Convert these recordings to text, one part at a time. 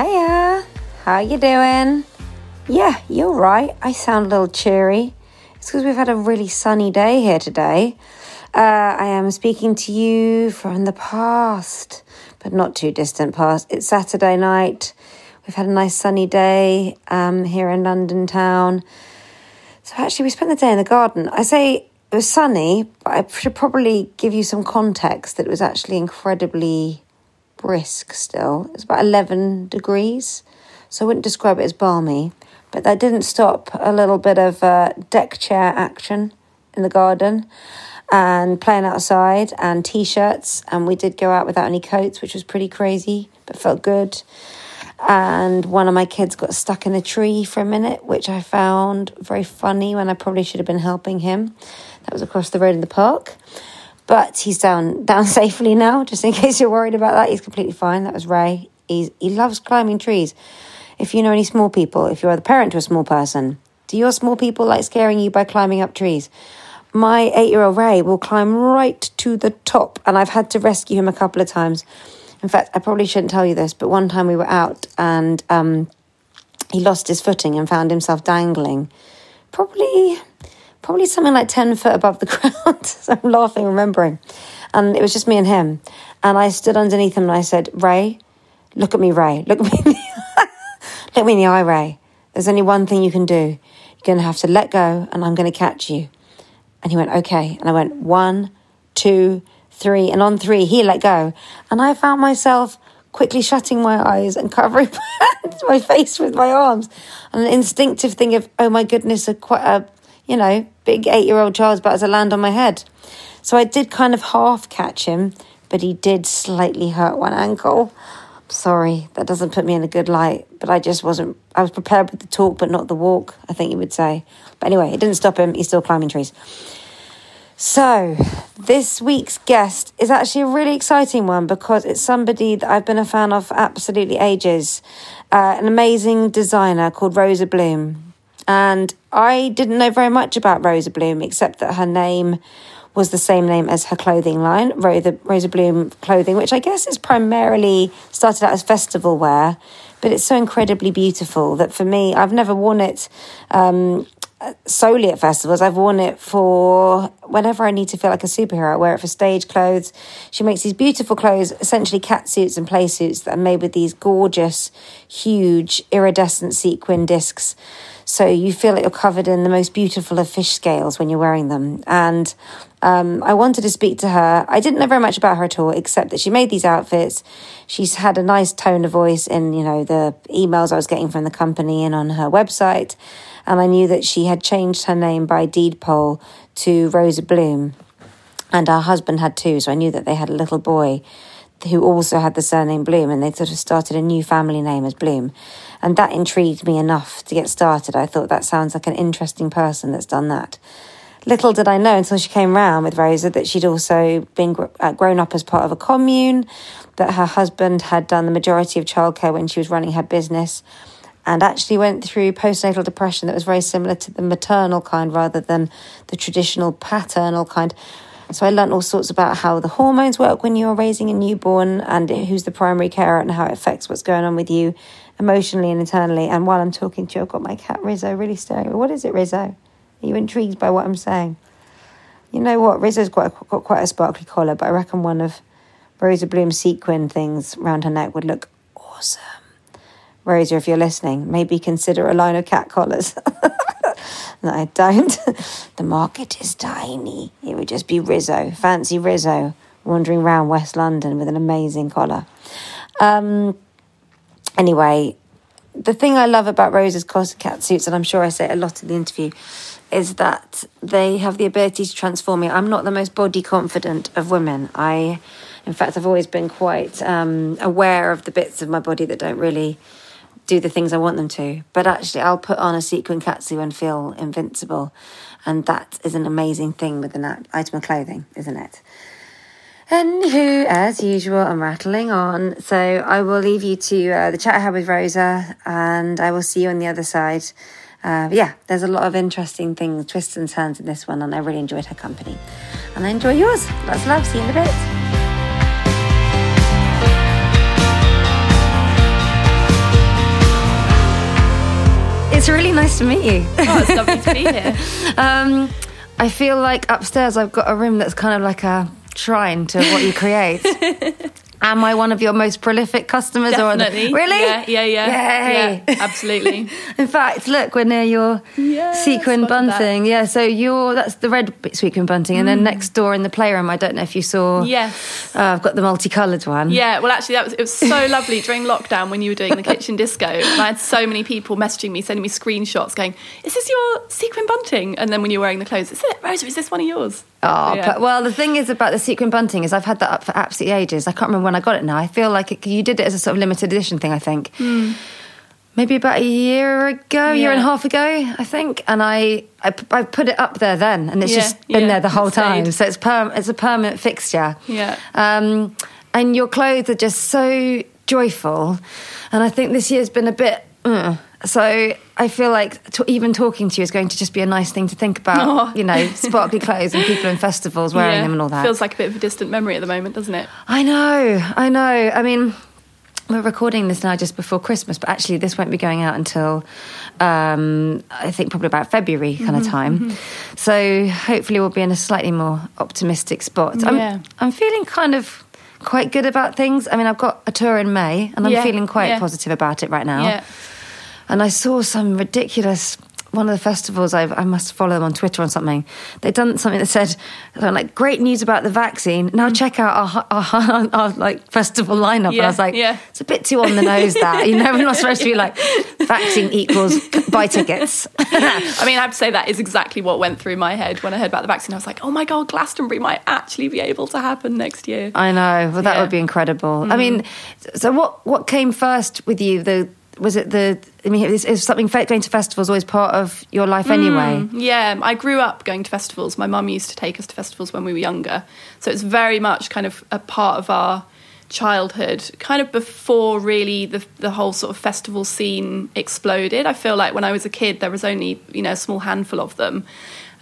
Hiya, how are you doing? Yeah, you're right. I sound a little cheery. It's because we've had a really sunny day here today. Uh, I am speaking to you from the past, but not too distant past. It's Saturday night. We've had a nice sunny day um, here in London town. So actually, we spent the day in the garden. I say it was sunny, but I should probably give you some context that it was actually incredibly brisk still. It was about 11 degrees, so I wouldn't describe it as balmy. But that didn't stop a little bit of uh, deck chair action in the garden and playing outside and t shirts. And we did go out without any coats, which was pretty crazy, but felt good. And one of my kids got stuck in a tree for a minute, which I found very funny when I probably should have been helping him. That was across the road in the park. But he's down down safely now, just in case you're worried about that. He's completely fine. That was Ray. He's, he loves climbing trees. If you know any small people, if you're the parent to a small person, do your small people like scaring you by climbing up trees? My eight year old Ray will climb right to the top, and I've had to rescue him a couple of times. In fact, I probably shouldn't tell you this, but one time we were out and um, he lost his footing and found himself dangling, probably, probably something like ten foot above the ground. so I'm laughing, remembering, and it was just me and him. And I stood underneath him and I said, "Ray, look at me, Ray, look at me." Look me in the eye, Ray. There's only one thing you can do. You're going to have to let go, and I'm going to catch you. And he went, okay. And I went, one, two, three. And on three, he let go. And I found myself quickly shutting my eyes and covering my face with my arms. And an instinctive thing of, oh my goodness, a a, you know, big eight year old child's about to land on my head. So I did kind of half catch him, but he did slightly hurt one ankle. Sorry, that doesn't put me in a good light, but I just wasn't. I was prepared with the talk, but not the walk, I think you would say. But anyway, it didn't stop him. He's still climbing trees. So, this week's guest is actually a really exciting one because it's somebody that I've been a fan of for absolutely ages. Uh, an amazing designer called Rosa Bloom. And I didn't know very much about Rosa Bloom except that her name was the same name as her clothing line, Rosa, Rosa Bloom Clothing, which I guess is primarily started out as festival wear, but it's so incredibly beautiful that for me, I've never worn it um, solely at festivals. I've worn it for whenever I need to feel like a superhero. I wear it for stage clothes. She makes these beautiful clothes, essentially cat suits and play suits that are made with these gorgeous, huge, iridescent sequin discs. So you feel like you're covered in the most beautiful of fish scales when you're wearing them. And Um, I wanted to speak to her. I didn't know very much about her at all, except that she made these outfits. She's had a nice tone of voice in, you know, the emails I was getting from the company and on her website. And I knew that she had changed her name by deed poll to Rosa Bloom. And her husband had too, so I knew that they had a little boy who also had the surname Bloom, and they sort of started a new family name as Bloom. And that intrigued me enough to get started. I thought that sounds like an interesting person that's done that. Little did I know until she came round with Rosa that she'd also been uh, grown up as part of a commune, that her husband had done the majority of childcare when she was running her business, and actually went through postnatal depression that was very similar to the maternal kind rather than the traditional paternal kind. So I learned all sorts about how the hormones work when you're raising a newborn and who's the primary carer and how it affects what's going on with you emotionally and internally. And while I'm talking to you, I've got my cat Rizzo really staring at me. What is it, Rizzo? Are you intrigued by what I'm saying? You know what? Rizzo's got, got quite a sparkly collar, but I reckon one of Rosa Bloom's sequin things around her neck would look awesome. Rosa, if you're listening, maybe consider a line of cat collars. no, I don't. the market is tiny. It would just be Rizzo, fancy Rizzo, wandering around West London with an amazing collar. Um, anyway, the thing I love about Rose's cat suits, and I'm sure I say it a lot in the interview, is that they have the ability to transform me. I'm not the most body confident of women. I, in fact, I've always been quite um, aware of the bits of my body that don't really do the things I want them to. But actually, I'll put on a sequin catsuit and feel invincible. And that is an amazing thing with an item of clothing, isn't it? Anywho, as usual, I'm rattling on. So I will leave you to uh, the chat I had with Rosa, and I will see you on the other side uh, yeah, there's a lot of interesting things, twists and turns in this one, and I really enjoyed her company. And I enjoy yours. Lots of love. See you in a bit. It's really nice to meet you. Oh, it's lovely to be here. um, I feel like upstairs I've got a room that's kind of like a shrine to what you create. Am I one of your most prolific customers? Definitely. Or really? Yeah, yeah, yeah. Yeah, absolutely. In fact, look, we're near your yeah, sequin bunting. Yeah, so you're that's the red sequin bunting, and then mm. next door in the playroom, I don't know if you saw. Yes. Uh, I've got the multicoloured one. Yeah. Well, actually, that was it was so lovely during lockdown when you were doing the kitchen disco. I had so many people messaging me, sending me screenshots, going, "Is this your sequin bunting?" And then when you're wearing the clothes, is it Rosa? Is this one of yours? Oh, yeah. but, well, the thing is about the sequin bunting is I've had that up for absolutely ages. I can't remember when I got it now. I feel like it, you did it as a sort of limited edition thing, I think. Mm. Maybe about a year ago, yeah. year and a half ago, I think. And I, I, I put it up there then, and it's yeah, just been there the whole time. So it's perm, it's a permanent fixture. Yeah. Um, and your clothes are just so joyful, and I think this year's been a bit. Uh, so I feel like to, even talking to you is going to just be a nice thing to think about. Oh. You know, sparkly clothes and people in festivals wearing yeah. them and all that. Feels like a bit of a distant memory at the moment, doesn't it? I know, I know. I mean, we're recording this now just before Christmas, but actually this won't be going out until um, I think probably about February kind mm-hmm, of time. Mm-hmm. So hopefully we'll be in a slightly more optimistic spot. Yeah. I'm, I'm feeling kind of quite good about things. I mean, I've got a tour in May, and I'm yeah, feeling quite yeah. positive about it right now. Yeah and I saw some ridiculous one of the festivals I've, i must follow them on Twitter or something. They'd done something that said like great news about the vaccine. Now mm. check out our, our, our, our like festival lineup. Yeah, and I was like, yeah. it's a bit too on the nose. That you know, we're not supposed to be like vaccine equals buy tickets. I mean, I have to say that is exactly what went through my head when I heard about the vaccine. I was like, oh my god, Glastonbury might actually be able to happen next year. I know. Well, that yeah. would be incredible. Mm. I mean, so what what came first with you? The was it the I mean, is, is, something going to festivals always part of your life mm, anyway? Mm, yeah, I grew up going to festivals. My mum used to take us to festivals when we were younger, so it's very much kind of a part of our childhood. Kind of before really the the whole sort of festival scene exploded. I feel like when I was a kid, there was only you know a small handful of them.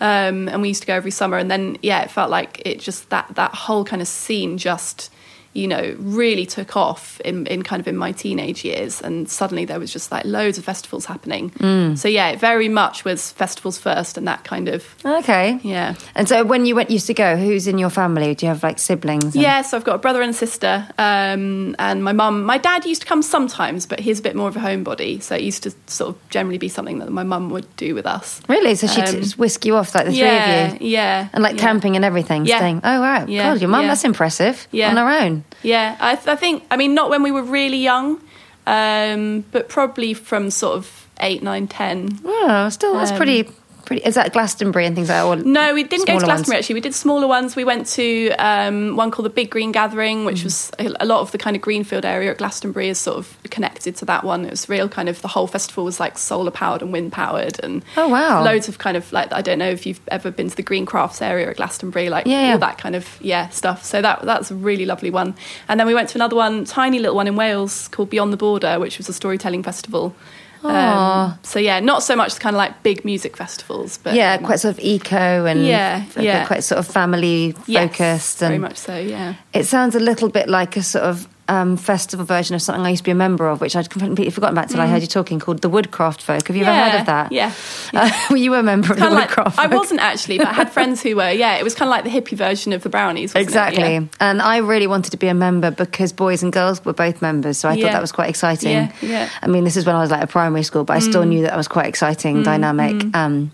Um, and we used to go every summer, and then yeah, it felt like it just that that whole kind of scene just you know, really took off in, in kind of in my teenage years. And suddenly there was just like loads of festivals happening. Mm. So yeah, it very much was festivals first and that kind of, Okay. yeah. And so when you went used to go, who's in your family? Do you have like siblings? and- Yeah, so I've got a brother and a sister, um, and my mum. My dad used to come sometimes, but he's a bit more of a homebody, so it used to sort of generally be something that my mum would do with us. Really? So she'd Um, just whisk you off like the yeah, three of you? yeah, And like yeah. camping and everything, Yeah. staying. Oh, wow. Yeah, God, your mum, yeah. that's impressive. Yeah. On her own. Yeah, I, th- I think. I mean, not when we were really young, um, but probably from sort of eight, nine, ten. Oh, still, that's Um, pretty, pretty. Is that Glastonbury and things like that? No, we didn't go to Glastonbury ones? actually. We did smaller ones. We went to um, one called the Big Green Gathering, Mm. which was a a lot of the kind of Greenfield area at Glastonbury is sort of connected to that one. It was real kind of the whole festival was like solar powered and wind powered and Oh, wow. loads of kind of like I don't know if you've ever been to the Green Crafts area at Glastonbury, like Yeah, yeah. all that kind of yeah stuff. So that that's a really lovely one. And then we went to another one, tiny little one in Wales called Beyond the Border, which was a storytelling festival. Um, so yeah, not so much kind of like big music festivals, but yeah, um, quite sort of eco and Yeah, yeah. quite sort of family Yes, focused. very and much so. Yeah. It sounds a little bit like a sort of um, festival version of something I used to be a member of, which I'd completely forgotten about till I heard you talking, called the Woodcraft Folk. Have you ever heard of that? Mm. Yeah. Uh, were you a member of the like, Woodcraft I wasn't actually, but I had friends who were. Yeah, it was kind of like the hippie version of the brownies. Wasn't Exactly. It? Yeah. And I really wanted to be a member because boys and girls were both members. So I thought that was quite exciting. Yeah, yeah. Mm. I mean, this is when I was like at primary school, but I still knew that it was quite exciting, dynamic. Um,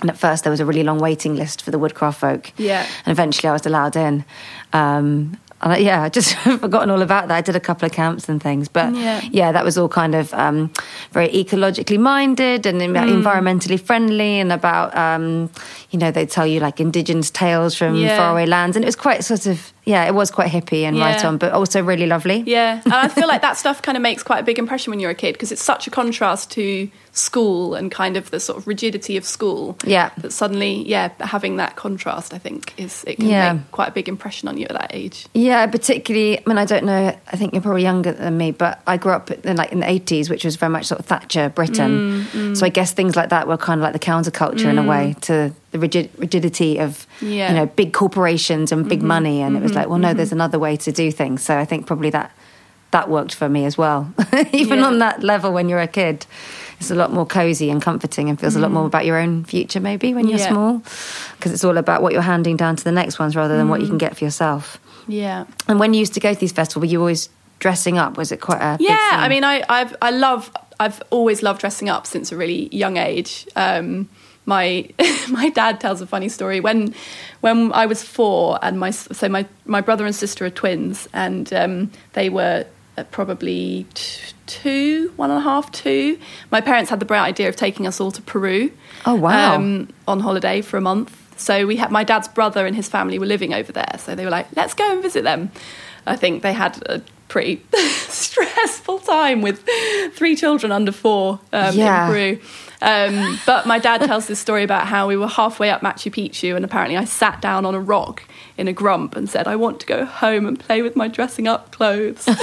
and at first, there was a really long waiting list for the Woodcraft folk. Yeah. And eventually, I was allowed in. Um, and I, yeah, I just forgotten all about that. I did a couple of camps and things, but Yeah. yeah, that was all kind of um, very ecologically minded and Mm. environmentally friendly, and about um, you know they tell you like indigenous tales from Yeah. faraway lands, and it was quite sort of yeah, it was quite hippie and right on, but also really lovely. Yeah, and I feel like that stuff kind of makes quite a big impression when you're a kid because it's such a contrast to school and kind of the sort of rigidity of school. Yeah. that suddenly, yeah, having that contrast, I think is it can Yeah. make quite a big impression on you at that age. Yeah, particularly. I mean, I don't know. I think you're probably younger than me, but I grew up in like in the eighties, which was very much sort of Thatcher Britain. Mm, So I guess things like that were kind of like the counterculture in a way to the rigid, rigidity of Yeah. Mm-hmm, you know big corporations and big money. And it was like, well, no, there's another way to do things. So I think probably that that worked for me as well. Even Yeah. on that level, when you're a kid, it's a lot more cozy and comforting, and feels a lot more about your own future maybe when you're Mm. Yeah. small, because it's all about what you're handing down to the next ones rather than Mm. what you can get for yourself. Yeah. And when you used to go to these festivals, were you always dressing up? Was it quite a big Yeah? I mean, I I've, I love I've always loved dressing up since a really young age. Um, my my dad tells a funny story when when I was four, and my so my my brother and sister are twins, and um, they were uh, probably t- two, one and a half, two. My parents had the bright idea of taking us all to Peru. Oh, wow. Um, on holiday for a month. So we had my dad's brother and his family were living over there. So they were like, let's go and visit them. I think they had a pretty stressful time with three children under four um, Yeah. in Peru. Um, but my dad tells this story about how we were halfway up Machu Picchu and apparently I sat down on a rock in a grump and said, I want to go home and play with my dressing up clothes.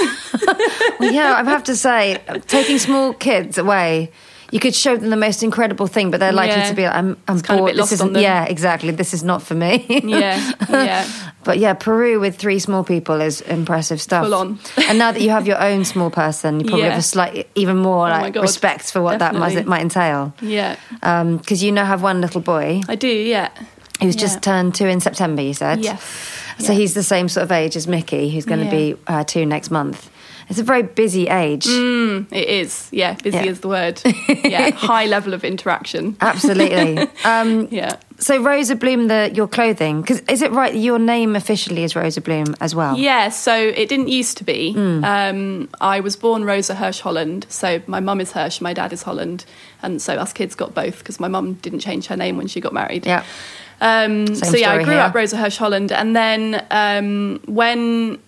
Well, yeah, I have to say, taking small kids away, you could show them the most incredible thing, but they're likely Yeah. to be like, I'm, I'm It's kind of This isn't, yeah, exactly. This is not for me. yeah, yeah. But yeah, Peru with three small people is impressive stuff. Full on. and now that you have your own small person, you probably Yeah. have a slight, even more Oh like respect for what that might, might entail. Yeah, Because you now have one little boy I do, yeah. who's Yeah. just turned two in September, you said? Yes. So he's the same sort of age as Mickey, who's going to be uh, two next month. It's a very busy age. It is, yeah. Busy Yeah. is the word. Yeah, high level of interaction. Absolutely. um, Yeah. so Rosa Bloom, the your clothing, because is it right that your name officially is Rosa Bloom as well? Yeah, so it didn't used to be. Hmm. Um, I was born Rosa Hirsch Holland, so my mum is Hirsch, my dad is Holland, and so us kids got both because my mum didn't change her name when she got married. Yeah. Um, so yeah, I grew here. up Rosa Hirsch Holland, and then um, when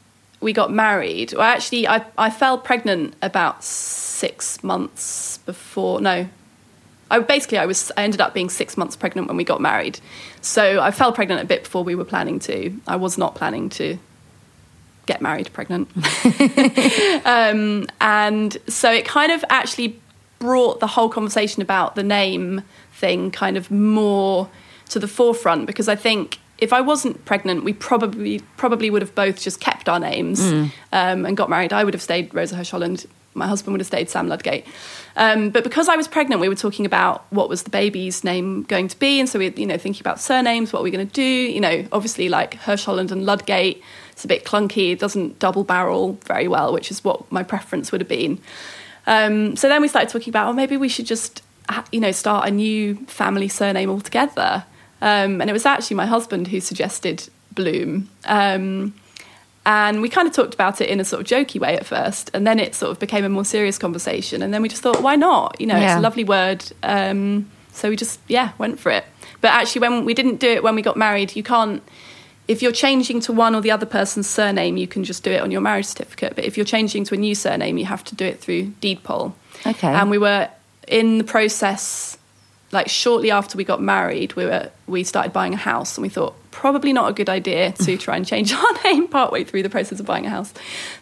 we got married, well, actually, I I fell pregnant about six months before. No, I basically I was I ended up being six months pregnant when we got married. So I fell pregnant a bit before we were planning to. I was not planning to get married pregnant. um, and so it kind of actually brought the whole conversation about the name thing kind of more to the forefront because I think if I wasn't pregnant, we probably probably would have both just kept our names um, and got married. I would have stayed Rosa Hirsch Holland. My husband would have stayed Sam Ludgate. Um, but because I was pregnant, we were talking about what was the baby's name going to be, and so we, you know, thinking about surnames. What are we going to do? You know, obviously, like Hirsch Holland and Ludgate, it's a bit clunky. It doesn't double barrel very well, which is what my preference would have been. Um, so then we started talking about, oh, maybe we should just, you know, start a new family surname altogether. Um, and it was actually my husband who suggested Bloom. Um, and we kind of talked about it in a sort of jokey way at first, and then it sort of became a more serious conversation. And then we just thought, why not? You know, Yeah. it's a lovely word. Um, so we just, yeah, went for it. But actually, when we didn't do it when we got married, you can't. If you're changing to one or the other person's surname, you can just do it on your marriage certificate. But if you're changing to a new surname, you have to do it through deed poll. Okay. And we were in the process, like shortly after we got married, we were we started buying a house, and we thought probably not a good idea to try and change our name partway through the process of buying a house.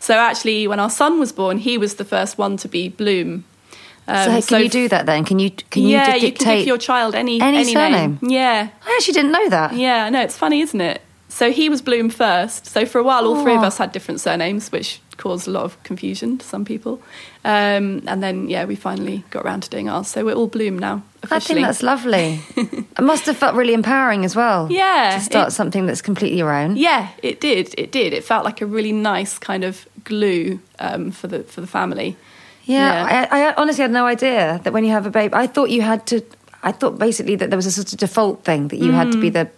So actually, when our son was born, he was the first one to be Bloom. Um, so can you do that then? Can you can you yeah, di- you can give your child any any any, surname? name. Yeah, I actually didn't know that. yeah. No, it's funny, isn't it? So he was Bloom first. So for a while, all three of us had different surnames, which caused a lot of confusion to some people. Um, and then, yeah, we finally got around to doing ours. So we're all Bloom now, I think that's lovely. it must have felt really empowering as well. Yeah, To start it- something that's completely your own. Yeah, it did. It did. It felt like a really nice kind of glue um, for the for the family. Yeah, I, I honestly had no idea that when you have a baby, I thought you had to. I thought basically that there was a sort of default thing that you had Mm. to be the.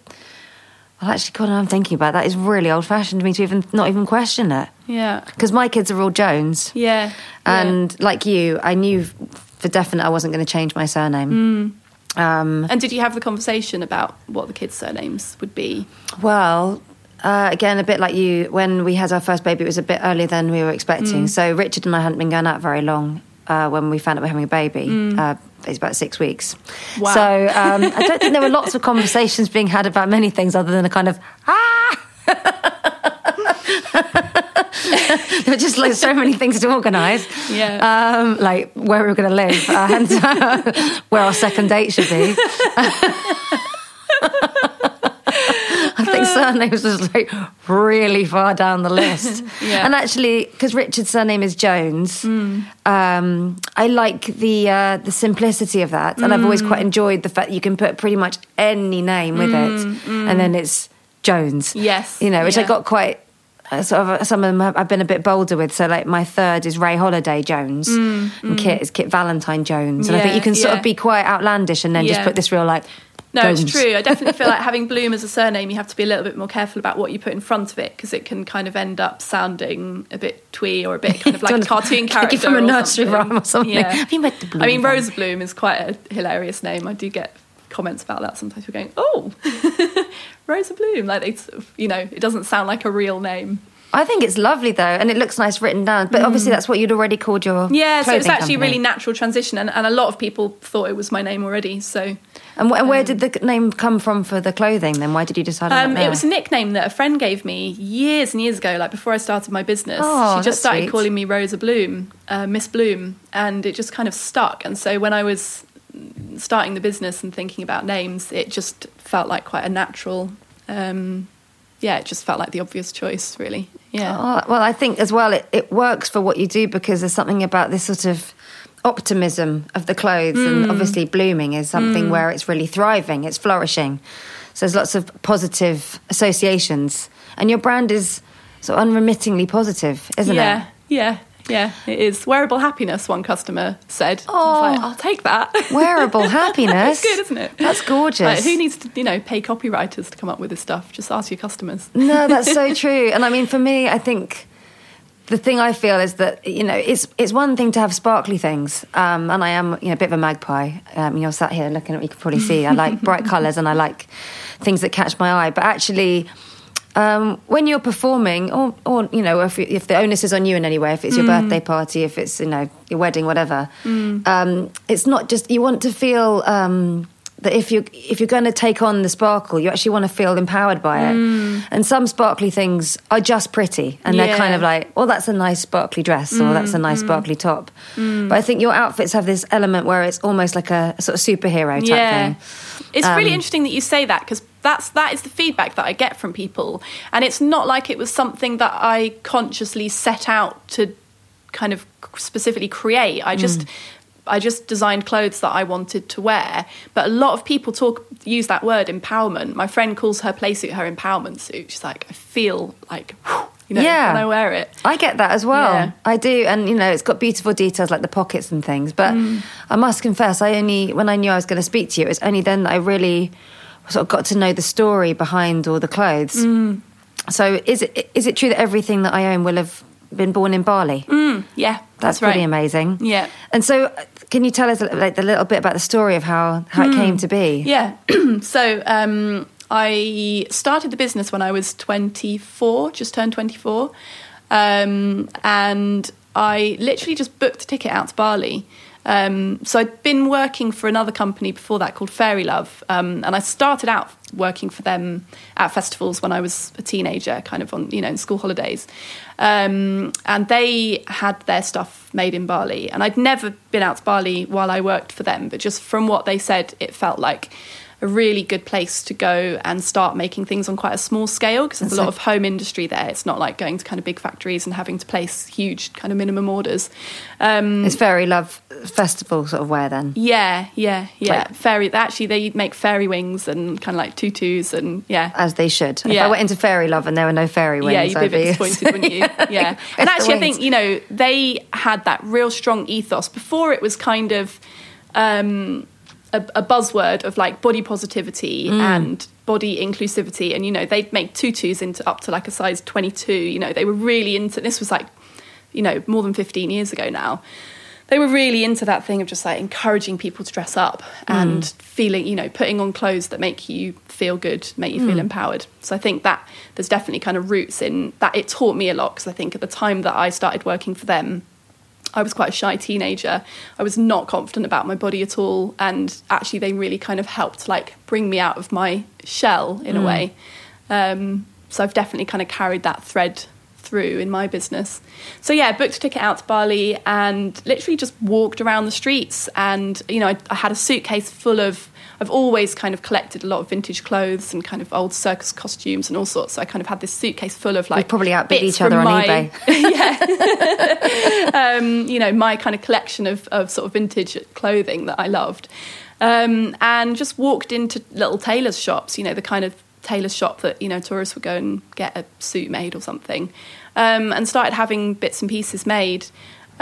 Well, actually, God, I'm thinking about that. Is really old fashioned to me to even not even question it Yeah, because my kids are all Jones, yeah, and like you, I knew for definite I wasn't going to change my surname. Um. And did you have the conversation about what the kids' surnames would be? Well, uh, again, a bit like you, when we had our first baby, it was a bit earlier than we were expecting. Mm. So Richard and I hadn't been going out very long uh, when we found out we were having a baby. Uh, it's about six weeks. Mm. Wow. So um, I don't think there were lots of conversations being had about many things other than a kind of, ah! there were just like so many things to organise. Yeah. Um, like where we were going to live and uh, where our second date should be. I think surnames was like really far down the list. Yeah. And actually, because Richard's surname is Jones, um, I like the uh, the simplicity of that, and I've always quite enjoyed the fact that you can put pretty much any name with it, and then it's Jones. Yes, you know, which I got quite. Uh, sort of uh, some of them I've been a bit bolder with. So, like my third is Ray Holiday Jones, mm, and Kit mm. is Kit Valentine Jones, and I think you can sort yeah. of be quite outlandish and then just put this real like. No, Jones. it's true. I definitely feel like having Bloom as a surname, you have to be a little bit more careful about what you put in front of it because it can kind of end up sounding a bit twee or a bit kind of like a cartoon character from a nursery rhyme or something. Yeah. Have you met the Bloom I mean, Rose Bloom is quite a hilarious name. I do get comments about that sometimes. We're going, oh, Rosa Bloom, like of, you know, it doesn't sound like a real name. I think it's lovely though, and it looks nice written down. But obviously, that's what you'd already called your Yeah, so it's actually a company. really natural transition, and, and a lot of people thought it was my name already. So And, wh- and where did the name come from for the clothing? Then why did you decide? on Um, it was a nickname that a friend gave me years and years ago, like before I started my business. Oh, she just started sweet. calling me Rosa Bloom, uh, Miss Bloom, and it just kind of stuck. And so when I was starting the business and thinking about names, it just felt like quite a natural. Um, yeah, it just felt like the obvious choice, really. Yeah. Oh, well, I think as well it, it works for what you do because there's something about this sort of optimism of the clothes, Mm. and obviously blooming is something where it's really thriving, it's flourishing. So there's lots of positive associations, and your brand is sort of unremittingly positive, isn't yeah, it? yeah, yeah. Yeah, it is wearable happiness. One customer said. Oh. like, I'll take that. Wearable happiness. It's good, isn't it? That's gorgeous. Like, who needs to, you know, pay copywriters to come up with this stuff? Just ask your customers. No, that's so true. And I mean, for me, I think the thing I feel is that you know it's it's one thing to have sparkly things, um, and I am you know a bit of a magpie. Um, you're sat here looking at me, you can probably see I like bright colours and I like things that catch my eye. But actually. Um, when you're performing, or, or you know, if, if the onus is on you in any way, if it's your birthday party, if it's you know your wedding, whatever, um, it's not just you want to feel um, that if you if you're going to take on the sparkle, you actually want to feel empowered by it. And some sparkly things are just pretty, and they're kind of like, oh, that's a nice sparkly dress, or that's a nice sparkly top. But I think your outfits have this element where it's almost like a, sort of superhero type yeah. thing. It's really Um, interesting that you say that because that's that is the feedback that I get from people, and it's not like it was something that I consciously set out to kind of specifically create. I just I just designed clothes that I wanted to wear. But a lot of people talk use that word empowerment. My friend calls her play suit her empowerment suit. She's like, I feel like whew, you know Yeah. when I wear it. I get that as well. Yeah. I do, and you know, it's got beautiful details like the pockets and things. But Mm. I must confess, I only when I knew I was going to speak to you, it was only then that I really sort of got to know the story behind all the clothes. Mm. So, is it is it true that everything that I own will have been born in Bali? Yeah, That's, that's, pretty amazing. Yeah. And so, uh, can you tell us like a little bit about the story of how how it came to be? Yeah. so um, I started the business when I was 24, just turned 24. Um, and I literally just booked a ticket out to Bali. Um, so I'd been working for another company before that called Fairy Love. Um, and I started out working for them at festivals when I was a teenager, kind of on, you know, in school holidays. Um, and they had their stuff made in Bali. And I'd never been out to Bali while I worked for them, but just from what they said, it felt like a really good place to go and start making things on quite a small scale because there's a lot of home industry there. It's not like going to kind of big factories and having to place huge kind of minimum orders. Um, It's fairy love festival sort of wear then. yeah, yeah, yeah. Like- fairy. Actually, they make fairy wings and kind of like tutus and yeah. As they should. If I went into fairy love and there were no fairy wings, yeah, you'd be a bit disappointed, wouldn't you? Yeah. And actually, I think, you know, they had that real strong ethos. Before it was kind of um, a, a buzzword of like body positivity Mm. and body inclusivity. And, you know, they'd make tutus into up to like a size 22. You know, they were really into this was like, you know, more than 15 years ago now. They were really into that thing of just like encouraging people to dress up and feeling, you know, putting on clothes that make you feel good, make you feel empowered. So I think that there's definitely kind of roots in that. It taught me a lot because I think at the time that I started working for them, I was quite a shy teenager. I was not confident about my body at all, and actually, they really kind of helped like bring me out of my shell in a way. Um, so I've definitely kind of carried that thread through in my business. So yeah, booked a ticket out to Bali and literally just walked around the streets. And you know, I, I had a suitcase full of. I've always kind of collected a lot of vintage clothes and kind of old circus costumes and all sorts. So I kind of had this suitcase full of like probably outbid each other on my- eBay. um, you know, my kind of collection of, of sort of vintage clothing that I loved. Um, and just walked into little tailors' shops, you know, the kind of tailor's shop that, you know, tourists would go and get a suit made or something. Um, and started having bits and pieces made.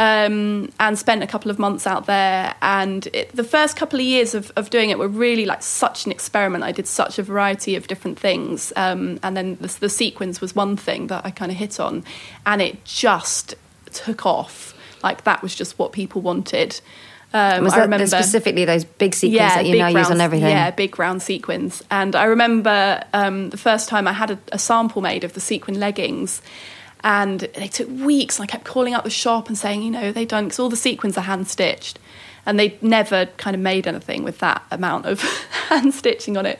Um, and spent a couple of months out there. And it, the first couple of years of, of doing it were really like such an experiment. I did such a variety of different things. Um, and then the, the sequins was one thing that I kind of hit on. And it just took off. Like that was just what people wanted. Um, Was I that remember specifically those big sequins that you now use round- on everything? Yeah, big round sequins. And I remember um, the first time I had a, a sample made of the sequin leggings. And they took weeks. And I kept calling up the shop and saying, you know, they've done because all the sequins are hand stitched, and they never kind of made anything with that amount of hand stitching on it.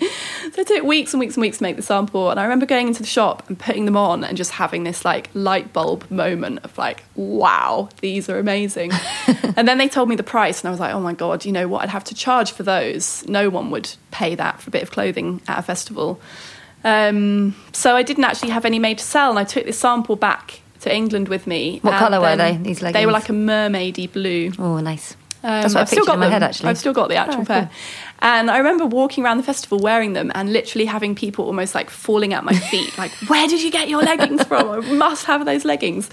So it took weeks and weeks and weeks to make the sample. And I remember going into the shop and putting them on and just having this like light bulb moment of like, wow, these are amazing. and then they told me the price, and I was like, oh my god, you know what? I'd have to charge for those. No one would pay that for a bit of clothing at a festival. Um, so I didn't actually have any made to sell, and I took this sample back to England with me. What colour were they, these leggings? They were like a mermaidy blue. Oh, nice. Um, That's what I've still got in my them. head, actually. I've still got the actual Oh, pair. cool. And I remember walking around the festival wearing them and literally having people almost like falling at my feet, like, where did you get your leggings from? I must have those leggings.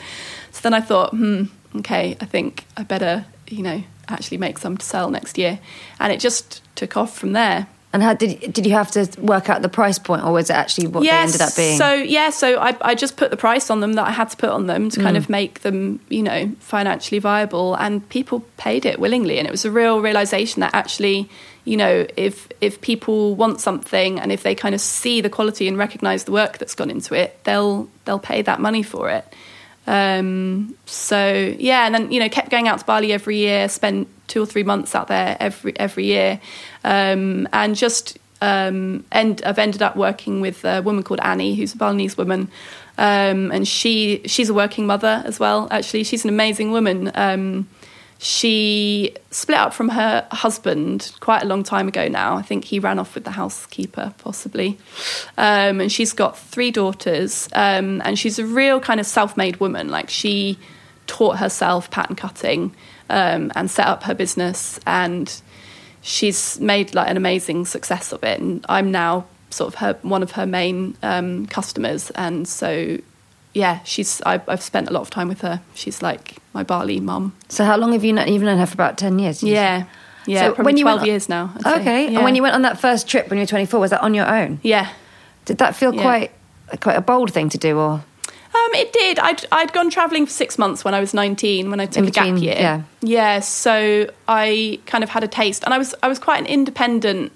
So then I thought, hmm, okay, I think I better, you know, actually make some to sell next year. And it just took off from there. And how did did you have to work out the price point, or was it actually what they ended up being? So yeah, so I, I just put the price on them that I had to put on them to Mm. kind of make them, you know, financially viable, and people paid it willingly, and it was a real realization that actually, you know, if if people want something and if they kind of see the quality and recognize the work that's gone into it, they'll they'll pay that money for it. Um, so yeah, and then you know, kept going out to Bali every year, spent two or three months out there every every year, um, and just um, end, I've ended up working with a woman called Annie, who's a Balinese woman, um, and she she's a working mother as well. Actually, she's an amazing woman. Um, she split up from her husband quite a long time ago now. I think he ran off with the housekeeper, possibly. Um, and she's got three daughters, um, and she's a real kind of self made woman. Like, she taught herself pattern cutting um, and set up her business, and she's made like an amazing success of it. And I'm now sort of her one of her main um, customers, and so yeah, she's I, I've spent a lot of time with her. She's like my Bali mum. So how long have you known? You've known her for about ten years. you say? Yeah, yeah, So probably when you twelve went- years now. I'd. Okay. yeah. And when you went on that first trip when you were 24, was that on your own? yeah. Did that feel Yeah. quite quite a bold thing to do, or Um, it did. I'd I'd gone travelling for six months when I was nineteen when I took In a gap year. yeah. yeah. So I kind of had a taste, and I was I was quite an independent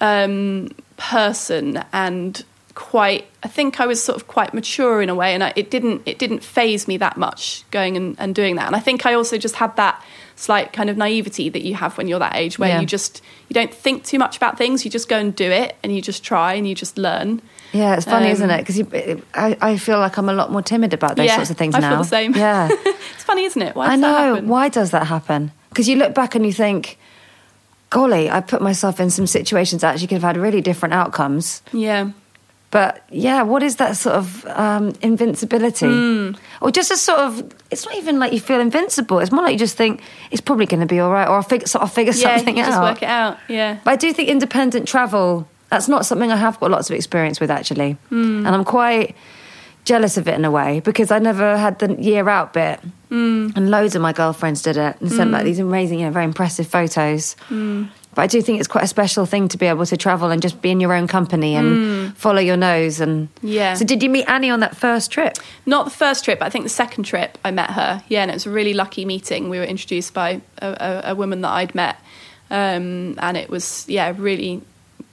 um, person, and quite. I think I was sort of quite mature in a way, and I, it didn't it didn't phase me that much going and, and doing that. And I think I also just had that slight kind of naivety that you have when you're that age, where Yeah. you just you don't think too much about things. You just go and do it, and you just try, and you just learn. Yeah, it's funny, Um, isn't it? Because I, I feel like I'm a lot more timid about those Yeah, sorts of things I now. feel the same. Yeah, it's funny, isn't it? Why I does that know. happen? Why does that happen? Because you look back and you think, golly, I put myself in some situations that actually could have had really different outcomes. Yeah. But yeah, what is that sort of um, invincibility? Hmm. Or just a sort of, it's not even like you feel invincible. It's more like you just think it's probably going to be all right, or I'll figure, sort of figure Yeah, something you out. just work it out. Yeah. But I do think independent travel, that's not something I have got lots of experience with actually. Hmm. And I'm quite jealous of it in a way because I never had the year out bit. Hmm. And loads of my girlfriends did it and sent back these amazing, you know, very impressive photos. Hmm. But I do think it's quite a special thing to be able to travel and just be in your own company and follow your nose. And Hmm. Yeah. So did you meet Annie on that first trip? Not the first trip, but I think the second trip I met her. Yeah, and it was a really lucky meeting. We were introduced by a, a, a woman that I'd met. Um, and it was, yeah, really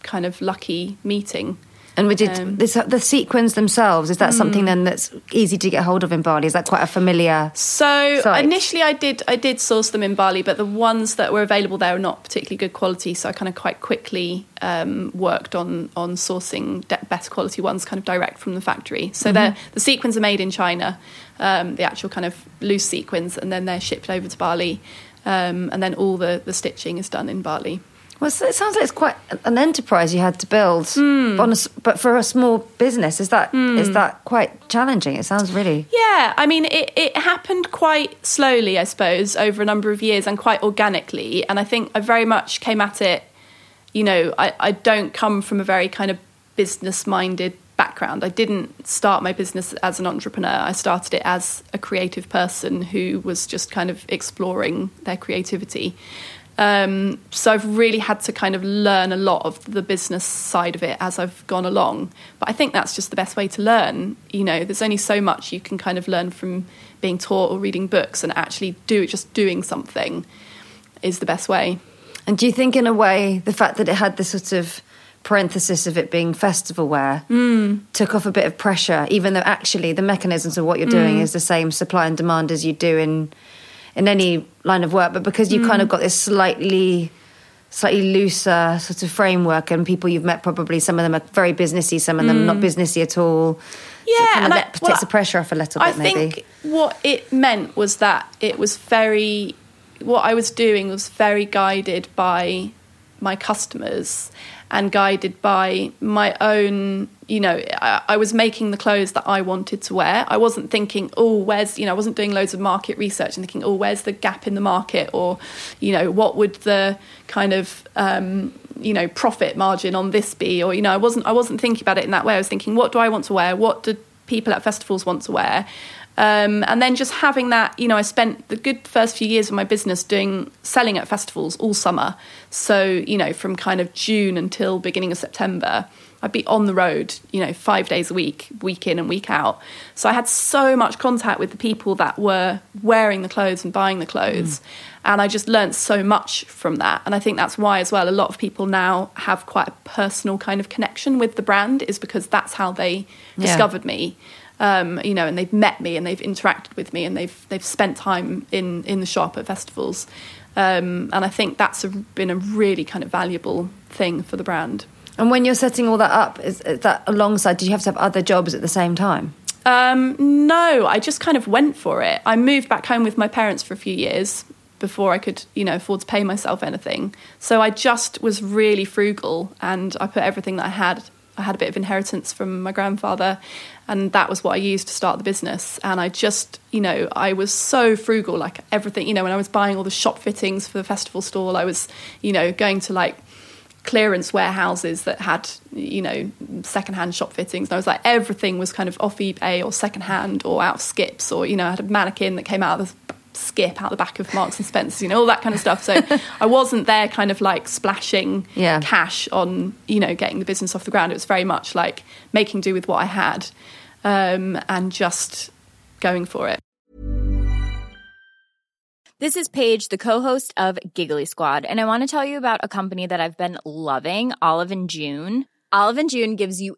kind of lucky meeting. And we did Um, this, the sequins themselves. Is that something then that's easy to get hold of in Bali? Is that quite a familiar? So Sites. initially, I did I did source them in Bali, but the ones that were available there were not particularly good quality. So I kind of quite quickly um, worked on on sourcing de- better quality ones, kind of direct from the factory. So they're the sequins are made in China, um, the actual kind of loose sequins, and then they're shipped over to Bali, um, and then all the the stitching is done in Bali. Well, it sounds like it's quite an enterprise you had to build, Hmm. on a but for a small business, is that is that quite challenging? It sounds really. Yeah, I mean, it, it happened quite slowly, I suppose, over a number of years and quite organically. And I think I very much came at it, you know, I, I don't come from a very kind of business minded background. I didn't start my business as an entrepreneur. I started it as a creative person who was just kind of exploring their creativity. Um, so I've really had to kind of learn a lot of the business side of it as I've gone along. But I think that's just the best way to learn. You know, there's only so much you can kind of learn from being taught or reading books, and actually do just doing something is the best way. And do you think, in a way, the fact that it had this sort of parenthesis of it being festival wear Hmm. took off a bit of pressure, even though actually the mechanisms of what you're doing Hmm. is the same supply and demand as you do in in any line of work, but because you Hmm. kind of got this slightly slightly looser sort of framework and people you've met probably some of them are very businessy some of them not businessy at all so. Yeah, it kind I- let, well, takes the pressure off a little I bit maybe think what it meant was that it was very, what I was doing was very guided by my customers and guided by my own, you know, I, I was making the clothes that I wanted to wear. I wasn't thinking, oh, where's, you know, I wasn't doing loads of market research and thinking, oh, where's the gap in the market or, you know, what would the kind of, um, you know, profit margin on this be? Or, you know, I wasn't, I wasn't thinking about it in that way. I was thinking, what do I want to wear? What do people at festivals want to wear? Um, and then just having that, you know, I spent the good first few years of my business doing selling at festivals all summer. So, you know, from kind of June until beginning of September, I'd be on the road, you know, five days a week, week in and week out. So I had so much contact with the people that were wearing the clothes and buying the clothes. And I just learned so much from that. And I think that's why, as well, a lot of people now have quite a personal kind of connection with the brand, is because that's how they Yeah. discovered me um, you know, and they've met me and they've interacted with me and they've they've spent time in in the shop at festivals, um, and I think that's a, been a really kind of valuable thing for the brand. and when you're setting all that up is, is that alongside did you have to have other jobs at the same time Um, no, I just kind of went for it. I moved back home with my parents for a few years, before I could, you know, afford to pay myself anything. So I just was really frugal and I put everything that I had. I had a bit of inheritance from my grandfather, and that was what I used to start the business. And I just, you know, I was so frugal, like everything, you know, when I was buying all the shop fittings for the festival stall, I was, you know, going to like clearance warehouses that had you know secondhand shop fittings and I was like everything was kind of off eBay or secondhand or out of skips or you know I had a mannequin that came out of the skip out the back of Marks and Spencer you know all that kind of stuff so I wasn't there kind of like splashing Yeah. cash on you know getting the business off the ground it was very much like making do with what I had um, and just going for it This is Paige, the co-host of Giggly Squad, and I want to tell you about a company that I've been loving, Olive and June. Olive and June gives you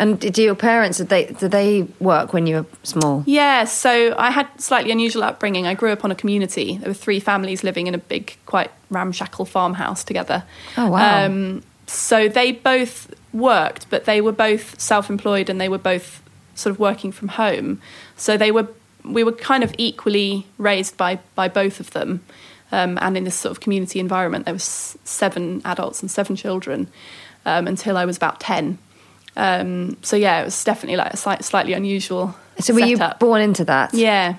And did your parents did they did they work when you were small? Yeah, so I had slightly unusual upbringing. I grew up on a community. There were three families living in a big, quite ramshackle farmhouse together. Oh, wow. Um, so they both worked, but they were both self-employed and they were both sort of working from home. So they were we were kind of equally raised by by both of them. Um, and in this sort of community environment, there was seven adults and seven children um, until I was about ten. Um, so yeah, it was definitely like a slight, slightly unusual. So were you born into that? Yeah.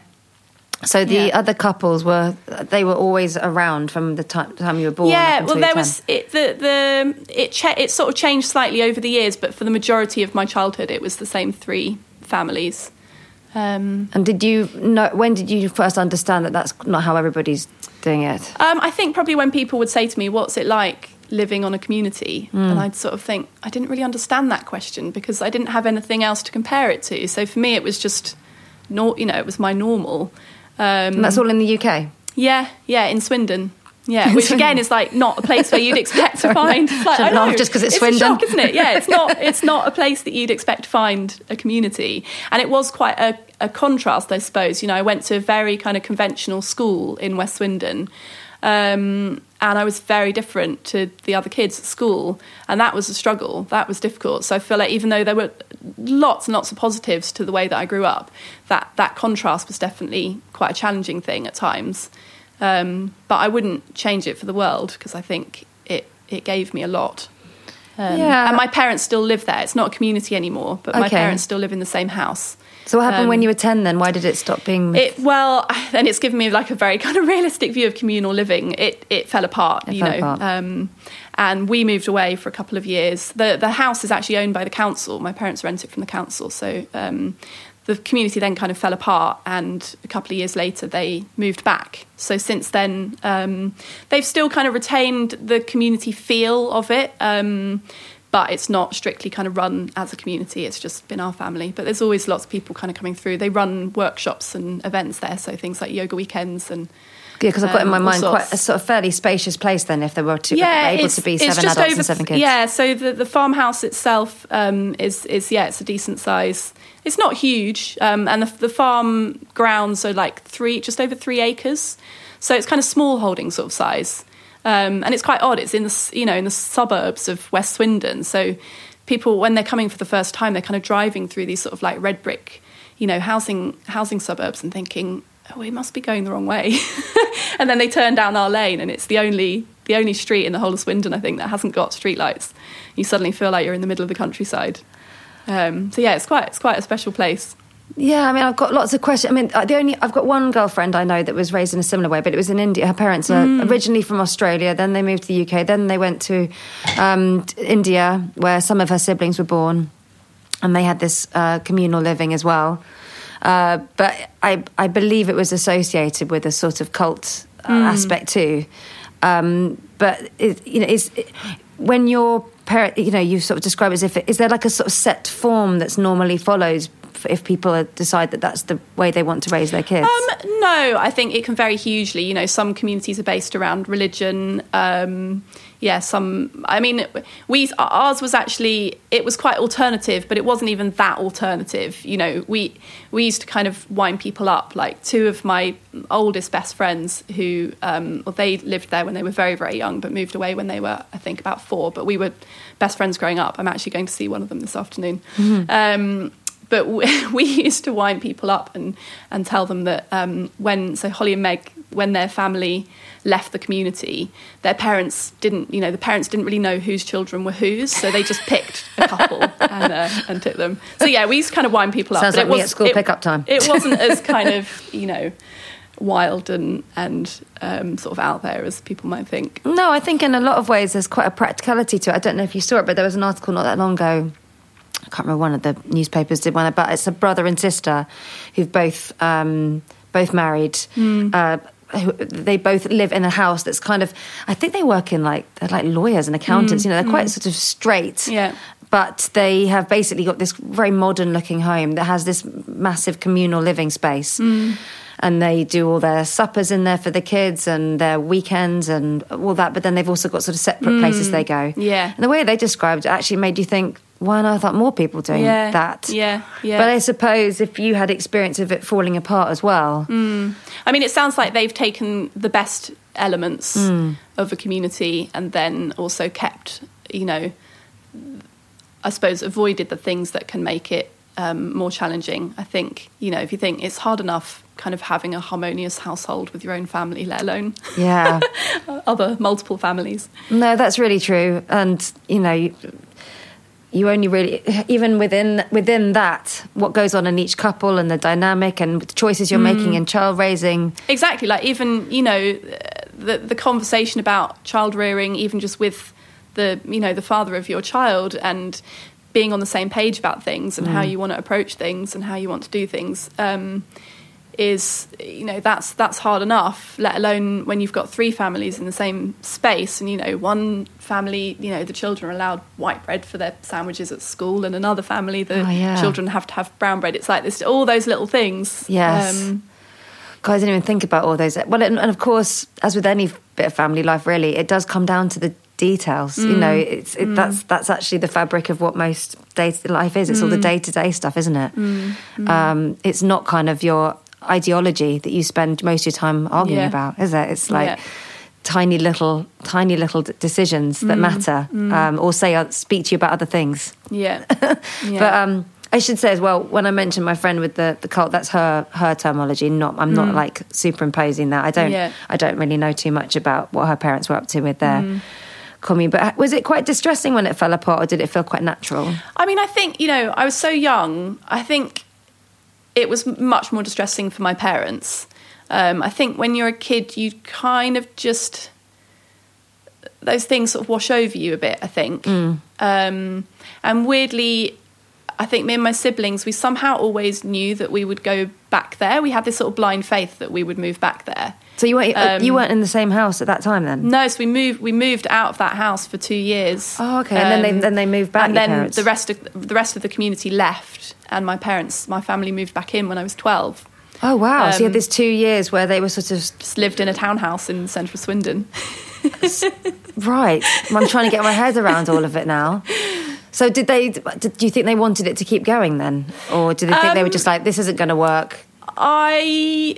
So the Yeah. other couples were they were always around from the ti- time you were born. yeah, well, there was it, the the it cha- it sort of changed slightly over the years, but for the majority of my childhood, it was the same three families. Um, And did you know when did you first understand that that's not how everybody's doing it? um, I think probably when people would say to me, "What's it like living on a community?" and I'd sort of think I didn't really understand that question because I didn't have anything else to compare it to. So for me, it was just, nor- you know, it was my normal. Um, And that's all in the UK. Yeah, yeah, in Swindon. Yeah, which again is like not a place where you'd expect to find. It's like, I know, just 'cause it's a Swindon. shock, isn't it? Yeah, it's not. It's not a place that you'd expect to find a community, and it was quite a, a contrast, I suppose. You know, I went to a very kind of conventional school in West Swindon, um, and I was very different to the other kids at school, and that was a struggle. That was difficult. So I feel like even though there were lots and lots of positives to the way that I grew up, that that contrast was definitely quite a challenging thing at times. Um, but I wouldn't change it for the world because I think it it gave me a lot. Um, Yeah. And my parents still live there. It's not a community anymore, but my parents still live in the same house. So what happened when Um, you were 10 then? Why did it stop being... It well, and it's given me like a very kind of realistic view of communal living. It it fell apart, It you fell know, apart. Um, and we moved away for a couple of years. the The house is actually owned by the council. My parents rent it from the council, so um, the community then kind of fell apart. And a couple of years later, they moved back. So since then, um, they've still kind of retained the community feel of it. Um, but it's not strictly kind of run as a community. It's just been our family. But there's always lots of people kind of coming through. They run workshops and events there, so things like yoga weekends and Yeah, because I've got in my um, mind quite a sort of fairly spacious place then if there were to yeah, able to be seven adults over, and seven kids. Yeah, so the, the farmhouse itself um, is is yeah, it's a decent size. It's not huge, um, and the, the farm grounds are like three, just over three acres. So it's kind of small holding sort of size, um, and it's quite odd. It's in the you know in the suburbs of West Swindon, so people when they're coming for the first time, they're kind of driving through these sort of like red brick, you know, housing housing suburbs and thinking, oh, we must be going the wrong way, and then they turn down our lane, and it's the only the only street in the whole of Swindon, I think, that hasn't got streetlights. You suddenly feel like you're in the middle of the countryside. Um, so yeah, it's quite it's quite a special place. Yeah, I mean, I've got lots of questions. I mean, uh, the only I've got one girlfriend I know that was raised in a similar way, but it was in India. Her parents are Mm. originally from Australia, then they moved to the UK, then they went to um, India, where some of her siblings were born, and they had this uh, communal living as well. Uh, but I, I believe it was associated with a sort of cult uh, Mm. aspect too. Um, but it, you know, is when your parent, you know, you sort of describe it as if it, is there like a sort of set form that's normally followed if people decide that that's the way they want to raise their kids? Um, no, I think it can vary hugely. You know, some communities are based around religion. Um, yeah, some. I mean, we ours was actually it was quite alternative, but it wasn't even that alternative. You know, we we used to kind of wind people up. Like two of my oldest best friends, who um, well, they lived there when they were very very young, but moved away when they were I think about four. But we were best friends growing up. I'm actually going to see one of them this afternoon. Um, but we, we used to wind people up and, and tell them that um, when so Holly and Meg when their family left the community their parents didn't you know the parents didn't really know whose children were whose so they just picked a couple and, uh, and took them so yeah we used to kind of wind people up Sounds but like me at school it, pickup time. it wasn't as kind of you know wild and and um, sort of out there as people might think No, I think in a lot of ways there's quite a practicality to it. I don't know if you saw it, but there was an article not that long ago. I can't remember one of the newspapers did one about it's a brother and sister who've both um, both married. Hmm. Uh, who, they both live in a house that's kind of. I think they work in like they're like lawyers and accountants. Hmm. You know, they're quite hmm. sort of straight. Yeah. But they have basically got this very modern looking home that has this massive communal living space. And they do all their suppers in there for the kids and their weekends and all that. But then they've also got sort of separate places they go. Yeah. And the way they described it actually made you think, why on earth aren't more people doing Yeah, that? yeah, yeah. But I suppose if you had experience of it falling apart as well, Mm. I mean, it sounds like they've taken the best elements of a community and then also kept, you know, I suppose avoided the things that can make it um, more challenging. I think, you know, if you think it's hard enough kind of having a harmonious household with your own family, let alone yeah. other multiple families. No, that's really true. And you know, you, only really even within within that, what goes on in each couple and the dynamic and the choices you're making in child raising. Exactly. Like even you know the the conversation about child rearing, even just with the you know the father of your child and being on the same page about things and how you want to approach things and how you want to do things um, is you know that's that's hard enough. Let alone when you've got three families in the same space and you know one family you know the children are allowed white bread for their sandwiches at school and another family the Oh, yeah. children have to have brown bread. It's like this all those little things. Yes. Um, God, I didn't even think about all those. Well, and, of course, as with any bit of family life, really, it does come down to the details. You know, mm. it's it, that's mm. that's actually the fabric of what most day to life is. It's all the day to day stuff, isn't it? Mm. Um, it's not kind of your ideology that you spend most of your time arguing Yeah. about, is it? It's like. Yeah. Tiny little, tiny little d- decisions that matter, um, or say, uh, speak to you about other things. yeah. yeah. But um, I should say as well, when I mentioned my friend with the, the cult, that's her her terminology. Not I'm not like superimposing that. I don't Yeah. I don't really know too much about what her parents were up to with their commune. But was it quite distressing when it fell apart, or did it feel quite natural? I mean, I think, you know, I was so young. I think it was much more distressing for my parents. Um, I think when you're a kid, you kind of just those things sort of wash over you a bit. I think, Mm. um, and weirdly, I think me and my siblings, we somehow always knew that we would go back there. We had this sort of blind faith that we would move back there. So you weren't Um, you weren't in the same house at that time then? No, so we moved. We moved out of that house for two years. Oh, okay. And then they- then they moved back, And then parents? the rest of the rest of the community left, and my parents, my family moved back in when I was twelve. Oh wow! so you had these two years where they were sort of Just lived in a townhouse in central Swindon. right. I'm trying to get my head around all of it now. So did they? Did, do you think they wanted it to keep going then, or do they think they were Um, just like this isn't going to work? I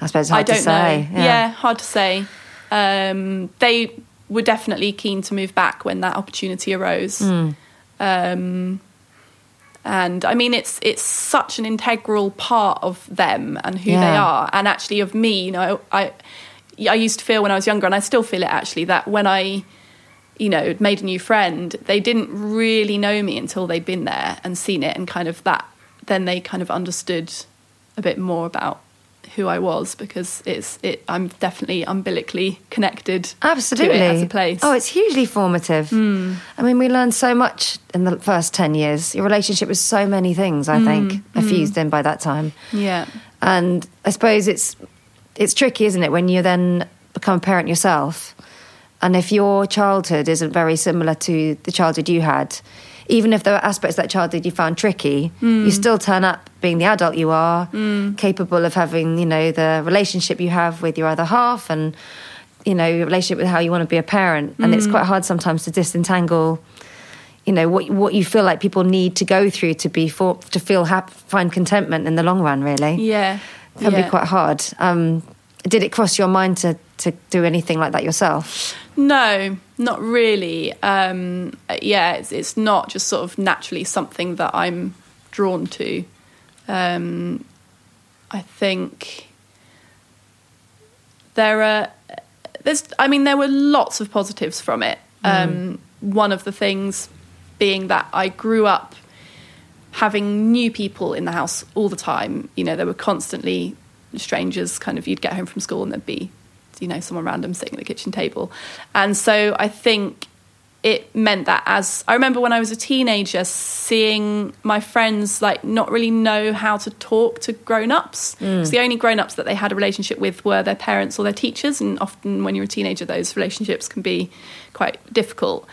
I suppose it's I don't to say. know. Yeah. hard to say. Um, they were definitely keen to move back when that opportunity arose. Hmm. Um, and I mean, it's it's such an integral part of them and who they are, and actually of me. You know, I I used to feel when I was younger, and I still feel it actually that when I you know made a new friend, they didn't really know me until they'd been there and seen it, and kind of that. Then they kind of understood a bit more about who I was because it's it. I'm definitely umbilically connected. Absolutely. as a place. Oh, it's hugely formative. Hmm. I mean, we learned so much in the first 10 years. Your relationship was so many things, I hmm. think, are fused in by that time. yeah. And I suppose it's it's tricky, isn't it, when you then become a parent yourself, and if your childhood isn't very similar to the childhood you had, even if there were aspects that childhood you found tricky, you hmm. still turn up being the adult you are, hmm. capable of having you know the relationship you have with your other half, and you know your relationship with how you want to be a parent. And it's hmm. quite hard sometimes to disentangle you know what what you feel like people need to go through to be for to feel happy, find contentment in the long run. Really, Yeah. It can yeah. be quite hard. Um, did it cross your mind to to do anything like that yourself? No, not really. Um, yeah, it's, it's not just sort of naturally something that I'm drawn to. Um, I think there are there's I mean there were lots of positives from it. Um, one of the things being that I grew up having new people in the house all the time. You know, there were constantly strangers. Kind of, you'd get home from school and there'd be, you know, someone random sitting at the kitchen table, and so I think it meant that as I remember when I was a teenager, seeing my friends like not really know how to talk to grown-ups. Mm. 'Cause the only grown-ups that they had a relationship with were their parents or their teachers, and often when you're a teenager, those relationships can be quite difficult.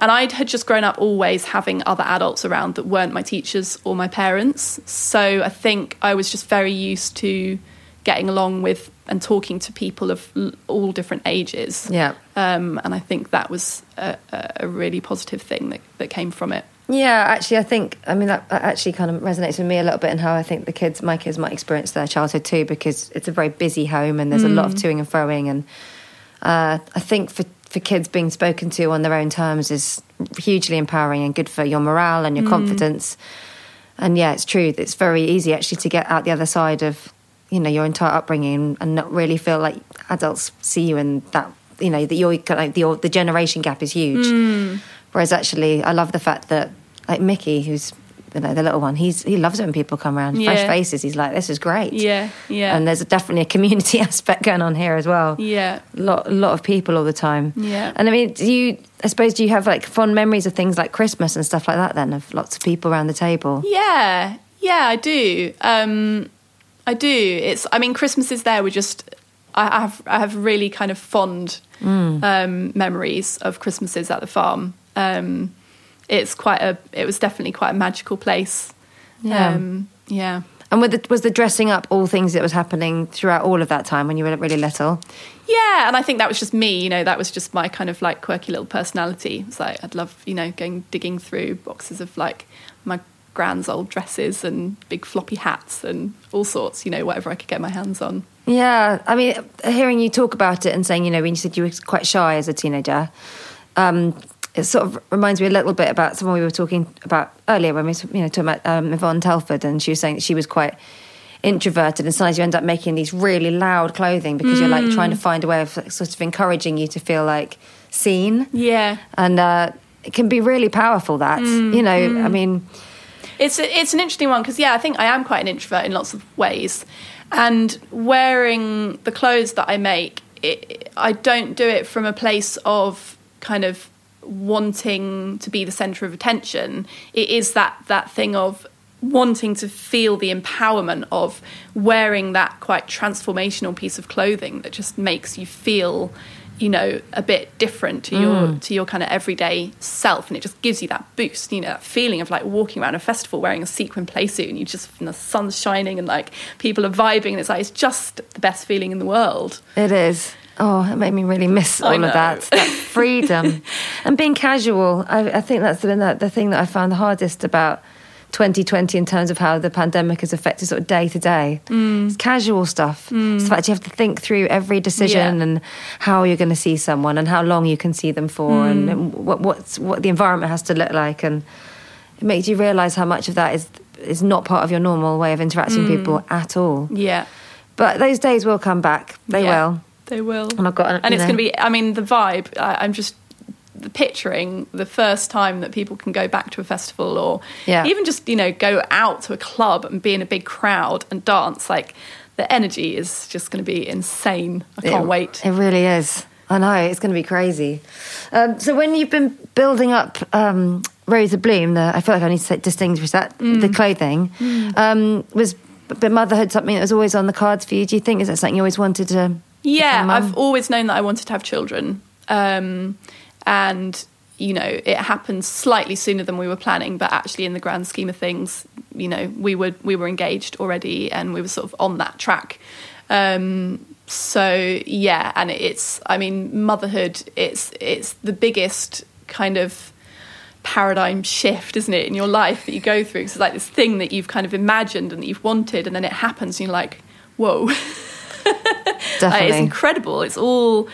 And I had just grown up always having other adults around that weren't my teachers or my parents. So I think I was just very used to getting along with and talking to people of all different ages. Yeah. Um, and I think that was a, a really positive thing that, that came from it. Yeah, actually, I think I mean that, actually kind of resonates with me a little bit, and how I think the kids, my kids, might experience their childhood too, because it's a very busy home and there's a lot of toing and froing, and uh, I think for for kids being spoken to on their own terms is hugely empowering and good for your morale and your confidence. And yeah, it's true. It's very easy actually to get out the other side of you know your entire upbringing and not really feel like adults see you in that you know that you're kind of the the generation gap is huge. Whereas actually, I love the fact that like Mickey, who's you know the little one, he's he loves it when people come around, fresh faces. He's like, this is great. Yeah, yeah. And there's definitely a community aspect going on here as well. Yeah. A lot, a lot of people all the time. Yeah. And I mean, do you? I suppose do you have like fond memories of things like Christmas and stuff like that? Then of lots of people around the table. Yeah, yeah, I do. Um, I do. It's. I mean, Christmases there were just. I have. I have really kind of fond um, memories of Christmases at the farm. Um, it's quite a. It was definitely quite a magical place. Yeah. Um, yeah. And with the, was the dressing up all things that was happening throughout all of that time when you were really little? Yeah, and I think that was just me. You know, that was just my kind of like quirky little personality. It's like I'd love, you know, going digging through boxes of like my grand's old dresses and big floppy hats and all sorts. You know, whatever I could get my hands on. Yeah, I mean, hearing you talk about it and saying, you know, when you said you were quite shy as a teenager, um, it sort of reminds me a little bit about someone we were talking about earlier when we were, you know, talking about um, Yvonne Telford, and she was saying that she was quite introverted, and sometimes you end up making these really loud clothing because you're like trying to find a way of sort of encouraging you to feel like seen. Yeah. And uh, it can be really powerful, that. Mm, you know, I mean, It's it's an interesting one because yeah, I think I am quite an introvert in lots of ways, and wearing the clothes that I make, it, I don't do it from a place of kind of wanting to be the center of attention. It is that that thing of wanting to feel the empowerment of wearing that quite transformational piece of clothing that just makes you feel you know a bit different to your mm. to your kind of everyday self and it just gives you that boost you know that feeling of like walking around a festival wearing a sequin playsuit and you just and the sun's shining and like people are vibing and it's like it's just the best feeling in the world It is. Oh, it made me really miss all of that, that freedom and being casual. I, I think that's been the, the thing that I found the hardest about 2020 in terms of how the pandemic has affected sort of day to day. Mm. It's casual stuff. It's mm. the fact you have to think through every decision Yeah. and how you're going to see someone and how long you can see them for mm. and, and what what's, what the environment has to look like and it makes you realise how much of that is is not part of your normal way of interacting with people at all. yeah But those days will come back. They Yeah, will. they will And I've got an- and it's going to be i mean the vibe I, i'm just picturing the first time that people can go back to a festival or Yeah. even just you know go out to a club and be in a big crowd and dance like the energy is just going to be insane i can't It- wait It really is. I know it's going to be crazy. Um, so when you've been building up um, Rose of Bloom, the, I feel like I need to distinguish that Mm. the clothing um, was. But motherhood something that was always on the cards for you. Do you think is that something you always wanted to? Yeah, become a mum? I've always known that I wanted to have children. And, you know, it happened slightly sooner than we were planning, but actually in the grand scheme of things, you know, we were we were engaged already and we were sort of on that track. Um, so yeah, and it's I mean, motherhood it's it's the biggest kind of paradigm shift, isn't it, in your life that you go through? 'Cause it's like this thing that you've kind of imagined and that you've wanted, and then it happens, and you're like, whoa. Like, it's incredible. It's all,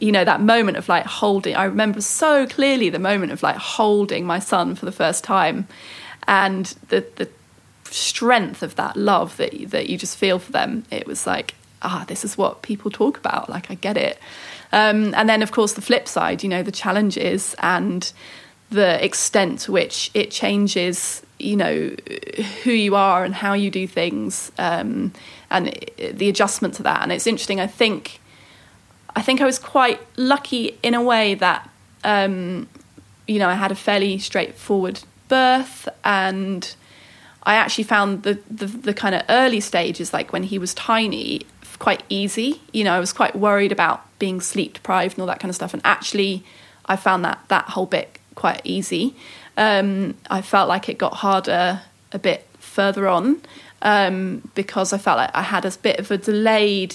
you know, that moment of like holding. I remember so clearly the moment of like holding my son for the first time, and the the strength of that love that that you just feel for them. It was like, ah, this is what people talk about. Like I get it. Um, and then of course the flip side, you know, the challenges and the extent to which it changes you know who you are and how you do things um, and the adjustment to that and it's interesting i think i think i was quite lucky in a way that um, you know i had a fairly straightforward birth and i actually found the, the, the kind of early stages like when he was tiny quite easy. You know i was quite worried about being sleep deprived and all that kind of stuff. And actually i found that that whole bit quite easy. Um, i felt like it got harder a bit further on um, because i felt like i had a bit of a delayed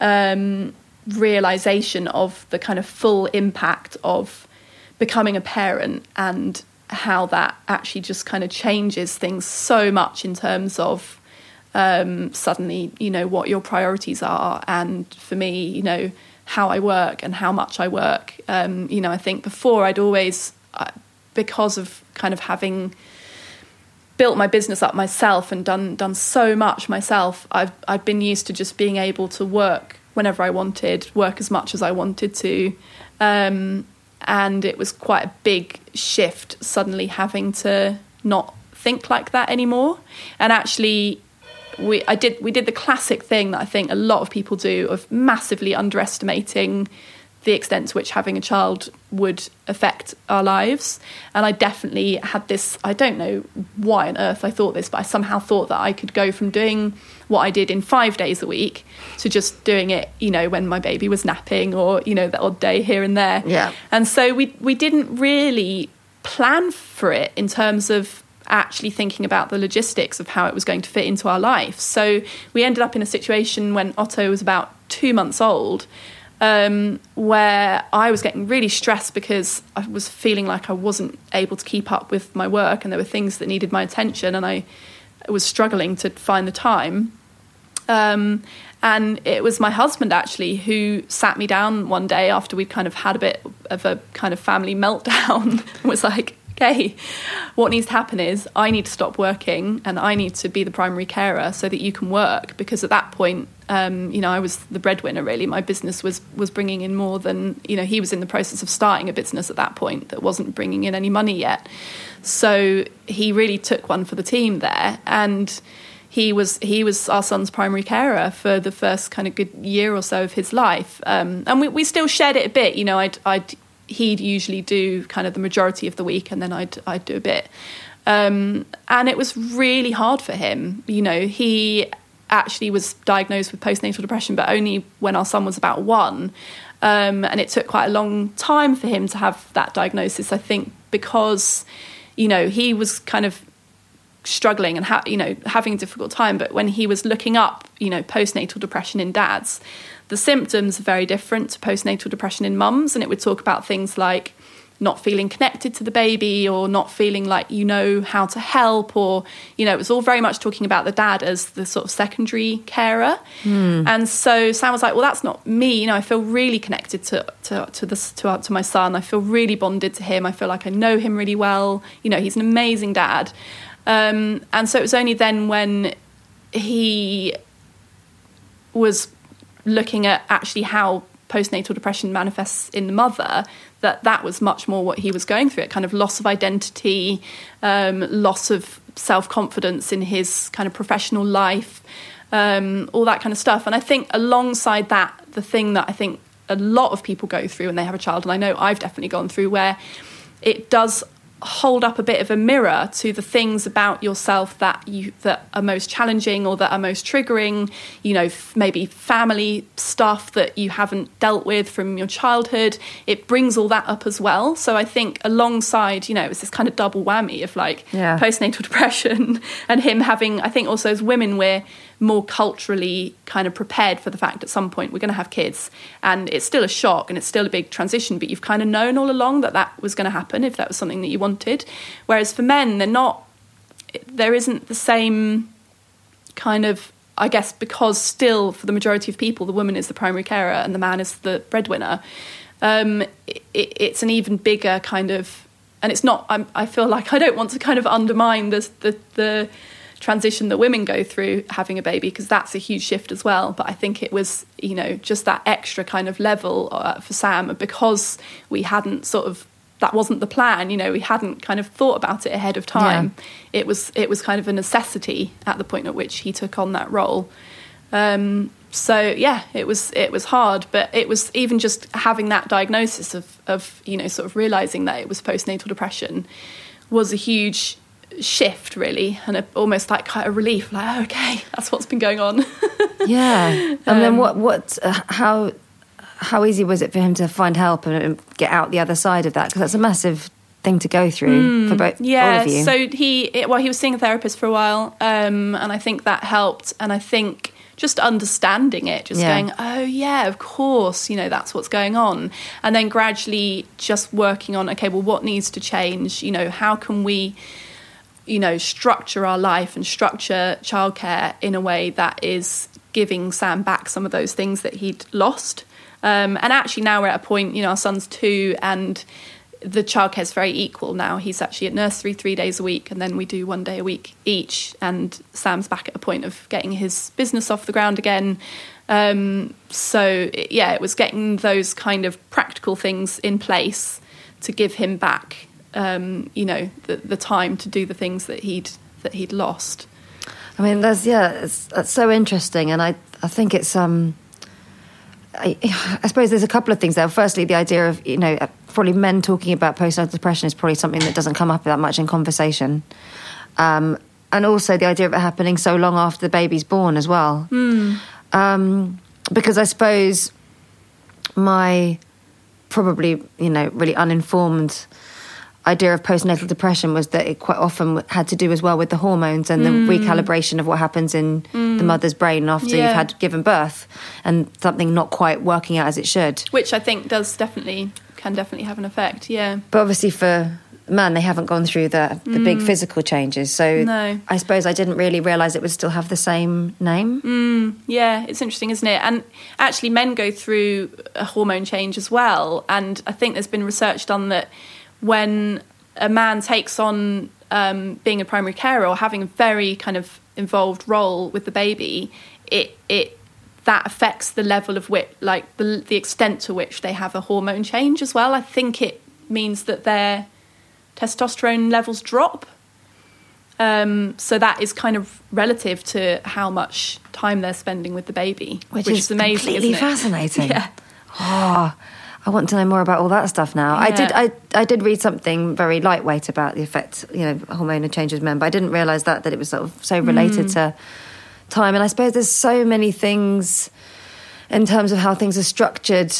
um, realization of the kind of full impact of becoming a parent and how that actually just kind of changes things so much in terms of um, suddenly, you know, what your priorities are. And for me, you know, how I work and how much I work. Um, you know, I think before I'd always, uh, because of kind of having built my business up myself and done done so much myself, I've I've been used to just being able to work whenever I wanted, work as much as I wanted to. Um, and it was quite a big shift suddenly having to not think like that anymore. And actually we I did we did the classic thing that I think a lot of people do of massively underestimating the extent to which having a child would affect our lives. And I definitely had this I don't know why on earth I thought this, but I somehow thought that I could go from doing what I did in five days a week to just doing it, you know, when my baby was napping or, you know, the odd day here and there. Yeah. And so we we didn't really plan for it in terms of actually thinking about the logistics of how it was going to fit into our life. So we ended up in a situation when Otto was about two months old, um, where I was getting really stressed because I was feeling like I wasn't able to keep up with my work and there were things that needed my attention and I was struggling to find the time. Um, and it was my husband actually who sat me down one day after we'd kind of had a bit of a kind of family meltdown and was like, okay, what needs to happen is I need to stop working and I need to be the primary carer so that you can work because at that point um, you know, I was the breadwinner. Really, my business was was bringing in more than you know. He was in the process of starting a business at that point that wasn't bringing in any money yet. So he really took one for the team there, and he was he was our son's primary carer for the first kind of good year or so of his life, um, and we, we still shared it a bit. You know, I'd, I'd he'd usually do kind of the majority of the week, and then I'd I'd do a bit. Um, and it was really hard for him. You know, he actually was diagnosed with postnatal depression, but only when our son was about one. Um, and it took quite a long time for him to have that diagnosis, I think, because, you know, he was kind of struggling and ha- you know having a difficult time but when he was looking up you know postnatal depression in dads the symptoms are very different to postnatal depression in mums and it would talk about things like not feeling connected to the baby or not feeling like you know how to help or you know it was all very much talking about the dad as the sort of secondary carer. Mm. and so sam was like well that's not me. You know i feel really connected to to to this to, to my son. I feel really bonded to him. I feel like i know him really well. You know he's an amazing dad. Um, and so it was only then when he was looking at actually how postnatal depression manifests in the mother that that was much more what he was going through it kind of loss of identity um, loss of self-confidence in his kind of professional life um, all that kind of stuff. And i think alongside that the thing that i think a lot of people go through when they have a child and i know i've definitely gone through where it does hold up a bit of a mirror to the things about yourself that you that are most challenging or that are most triggering you know f- maybe family stuff that you haven't dealt with from your childhood it brings all that up as well so i think alongside you know it's this kind of double whammy of like yeah. postnatal depression and him having i think also as women we're more culturally kind of prepared for the fact at some point we're going to have kids. And it's still a shock and it's still a big transition but you've kind of known all along that that was going to happen if that was something that you wanted. Whereas for men they're not there isn't the same kind of I guess because still for the majority of people the woman is the primary carer and the man is the breadwinner. Um, it, it's an even bigger kind of and it's not I'm, i feel like I don't want to kind of undermine the the, the transition that women go through having a baby because that's a huge shift as well. But i think it was you know just that extra kind of level uh, for sam because we hadn't sort of that wasn't the plan you know we hadn't kind of thought about it ahead of time. Yeah. it was it was kind of a necessity at the point at which he took on that role. Um, so yeah it was it was hard. But it was even just having that diagnosis of of you know sort of realizing that it was postnatal depression was a huge shift really and a, almost like kind of relief like oh, okay that's what's been going on. Yeah. And um, then what what uh, how how easy was it for him to find help and get out the other side of that? Because that's a massive thing to go through mm, for both yeah all of you. so he well he was seeing a therapist for a while um, and i think that helped and i think just understanding it just yeah. going oh yeah of course you know that's what's going on. And then gradually just working on okay well what needs to change? You know how can we you know, structure our life and structure childcare in a way that is giving Sam back some of those things that he'd lost. Um, and actually, now we're at a point, you know, our son's two and the childcare is very equal now. He's actually at nursery three days a week, and then we do one day a week each. And Sam's back at a point of getting his business off the ground again. Um, so, yeah, it was getting those kind of practical things in place to give him back um, you know, the, the time to do the things that he'd that he'd lost. I mean, there's yeah, it's, it's so interesting, and I I think it's um. I, I, suppose there's a couple of things there. Firstly, the idea of you know probably men talking about postnatal depression is probably something that doesn't come up that much in conversation, um, and also the idea of it happening so long after the baby's born as well. Mm. Um, because I suppose my probably you know really uninformed idea of postnatal depression was that it quite often had to do as well with the hormones and the mm. recalibration of what happens in mm. the mother's brain after yeah. you've had given birth and something not quite working out as it should. Which I think does definitely can definitely have an effect, yeah. But obviously for man, they haven't gone through the the mm. big physical changes. So no. I suppose I didn't really realise it would still have the same name. Mm, yeah, it's interesting, isn't it? And actually, men go through a hormone change as well. And I think there's been research done that when a man takes on um, being a primary carer or having a very kind of involved role with the baby, it it that affects the level of which, like the the extent to which they have a hormone change as well. I think it means that their testosterone levels drop. Um, so that is kind of relative to how much time they're spending with the baby, which, which is, is amazing. completely isn't it? fascinating. Yeah. Oh, I want to know more about all that stuff now. I did. I I did read something very lightweight about the effect, you know, hormonal changes men, but I didn't realise that that it was sort of so related Mm. to time. And I suppose there's so many things in terms of how things are structured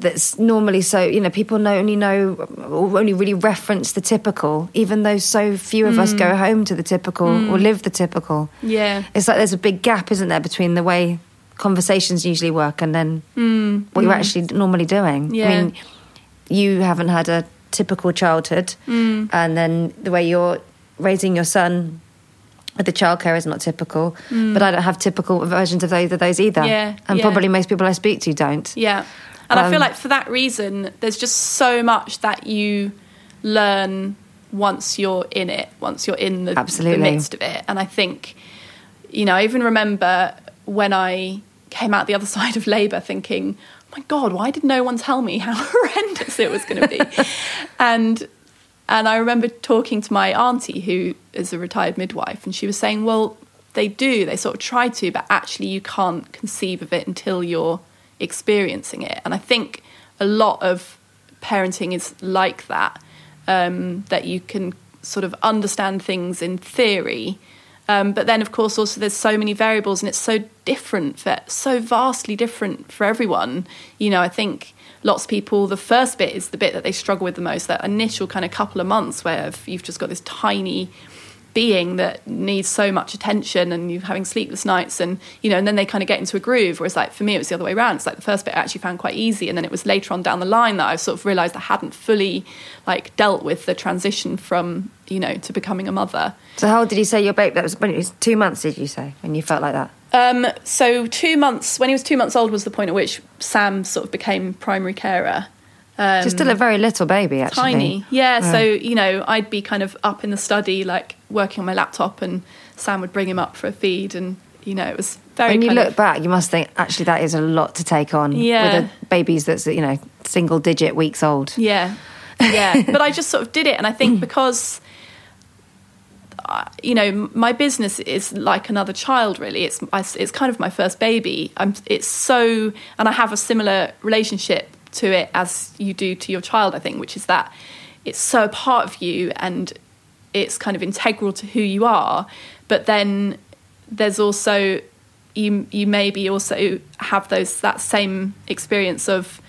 that's normally so you know people know only know or only really reference the typical even though so few of us Mm. go home to the typical or Mm. live the typical Yeah. it's like there's a big gap isn't there between the way conversations usually work and then Mm, what you're mm. actually normally doing Yeah. i mean you haven't had a typical childhood Mm. and then the way you're raising your son with the childcare is not typical Mm. but i don't have typical versions of those of those either Yeah, and yeah. probably most people i speak to don't Yeah. And I feel Um, like for that reason, there's just so much that you learn once you're in it, once you're in the, the midst of it. And I think, you know, I even remember when I came out the other side of labour thinking, oh my God, why did no one tell me how horrendous it was going to be? and and I remember talking to my auntie, who is a retired midwife, and she was saying, well, they do, they sort of try to, but actually you can't conceive of it until you're experiencing it. And I think a lot of parenting is like that, um, that you can sort of understand things in theory. Um, but then, of course, also there's so many variables, and it's so different for so vastly different for everyone. You know, I think lots of people the first bit is the bit that they struggle with the most. That initial kind of couple of months where you've just got this tiny being that needs so much attention and you're having sleepless nights and you know and then they kind of get into a groove whereas like for me it was the other way around. It's like the first bit I actually found quite easy and then it was later on down the line that I sort of realized I hadn't fully like dealt with the transition from you know to becoming a mother. So how old did you say your baby that was when it was two months did you say when you felt like that? Um, so two months when he was two months old was the point at which Sam sort of became primary carer um, Just still a very little baby, actually. Tiny, yeah, Yeah. So you know, I'd be kind of up in the study, like working on my laptop, and Sam would bring him up for a feed, and you know, it was very. when you look of, back, you must think actually that is a lot to take on. Yeah. with a babies that's you know single digit weeks old. Yeah, yeah. but I just sort of did it, and I think because. uh, You know, my business is like another child. Really, it's it's kind of my first baby. I'm. It's so, and I have a similar relationship to it as you do to your child. I think, which is that it's so a part of you, and it's kind of integral to who you are. But then there's also you you maybe also have those that same experience of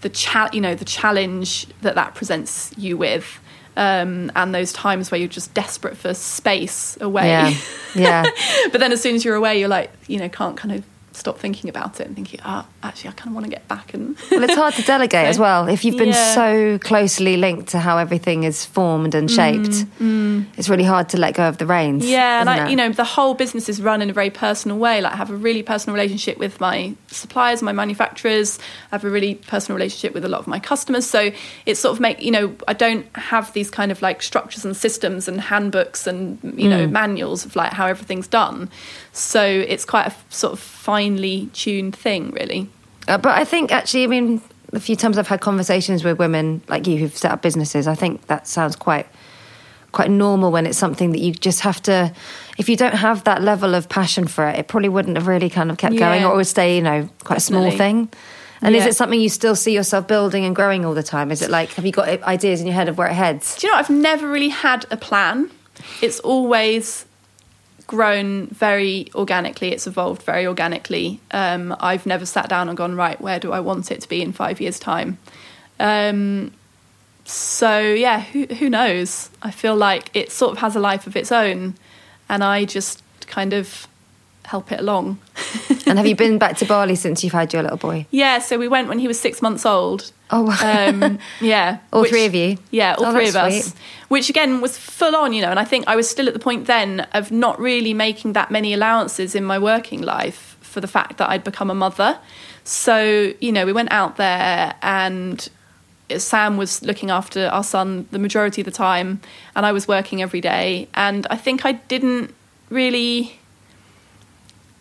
the cha- you know the challenge that that presents you with um, and those times where you're just desperate for space away Yeah. Yeah. but then as soon as you're away you're like you know can't kind of stop thinking about it and thinking ah actually I kind of want to get back and well, it's hard to delegate as well if you've been Yeah. so closely linked to how everything is formed and shaped. Mm, It's really hard to let go of the reins. Yeah, and I, you know, the whole business is run in a very personal way. Like, I have a really personal relationship with my suppliers, my manufacturers. I have a really personal relationship with a lot of my customers. So it's sort of make you know, I don't have these kind of like structures and systems and handbooks and you know Mm. manuals of like how everything's done. So it's quite a sort of finely tuned thing, really. Uh, but I think actually, I mean, a few times I've had conversations with women like you who've set up businesses. I think that sounds quite quite normal when it's something that you just have to. If you don't have that level of passion for it, it probably wouldn't have really kind of kept going, or it would stay, you know, quite a small thing. And is it something you still see yourself building and growing all the time? Is it like have you got ideas in your head of where it heads? Do you know, I've never really had a plan. It's always grown very organically. It's evolved very organically. Um, I've never sat down and gone, right, where do I want it to be in five years' time? Um, so, yeah, who, who knows? I feel like it sort of has a life of its own, and I just kind of help it along. and have you been back to Bali since you've had your little boy? Yeah, so we went when he was six months old. Oh, wow. Um, yeah. All three of you? Yeah, all Oh, three of us. sweet. Which again was full on, you know, and I think I was still at the point then of not really making that many allowances in my working life for the fact that I'd become a mother. So, you know, we went out there and Sam was looking after our son the majority of the time, and I was working every day. And I think I didn't really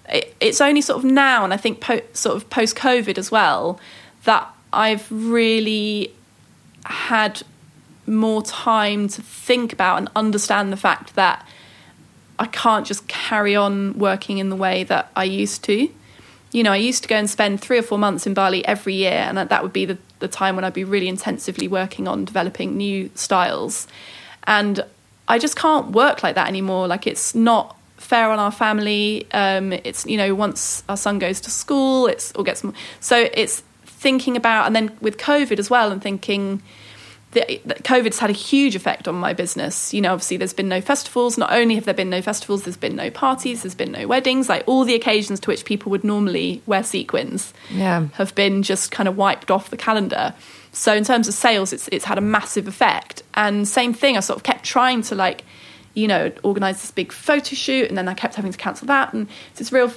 it, it's only sort of now, and I think po- sort of post COVID as well, that I've really had more time to think about and understand the fact that I can't just carry on working in the way that I used to. You know, I used to go and spend three or four months in Bali every year, and that would be the, the time when I'd be really intensively working on developing new styles. And I just can't work like that anymore. Like, it's not fair on our family. Um, it's, you know, once our son goes to school, it's or gets more. So it's thinking about, and then with COVID as well, and thinking, that COVID's had a huge effect on my business. You know, obviously, there's been no festivals. Not only have there been no festivals, there's been no parties, there's been no weddings. Like all the occasions to which people would normally wear sequins yeah. have been just kind of wiped off the calendar. So in terms of sales, it's it's had a massive effect. And same thing, I sort of kept trying to like, you know, organize this big photo shoot, and then I kept having to cancel that. And it's this real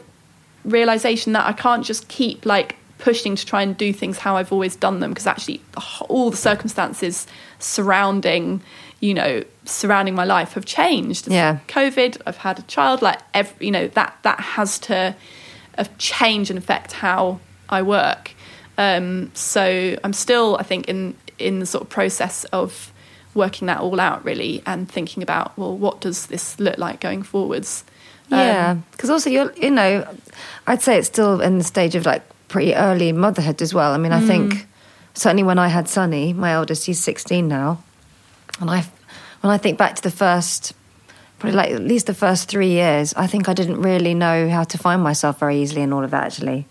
realization that I can't just keep like pushing to try and do things how I've always done them because actually all the circumstances surrounding you know surrounding my life have changed. Yeah. Covid I've had a child like every you know that that has to uh, change and affect how I work. Um, so I'm still I think in in the sort of process of working that all out really and thinking about well what does this look like going forwards? Yeah because um, also you're you know I'd say it's still in the stage of like pretty early motherhood as well. I mean, I mm. think certainly when I had Sonny, my oldest, he's 16 now, and I, when I think back to the first, probably like at least the first three years, I think I didn't really know how to find myself very easily in all of that actually.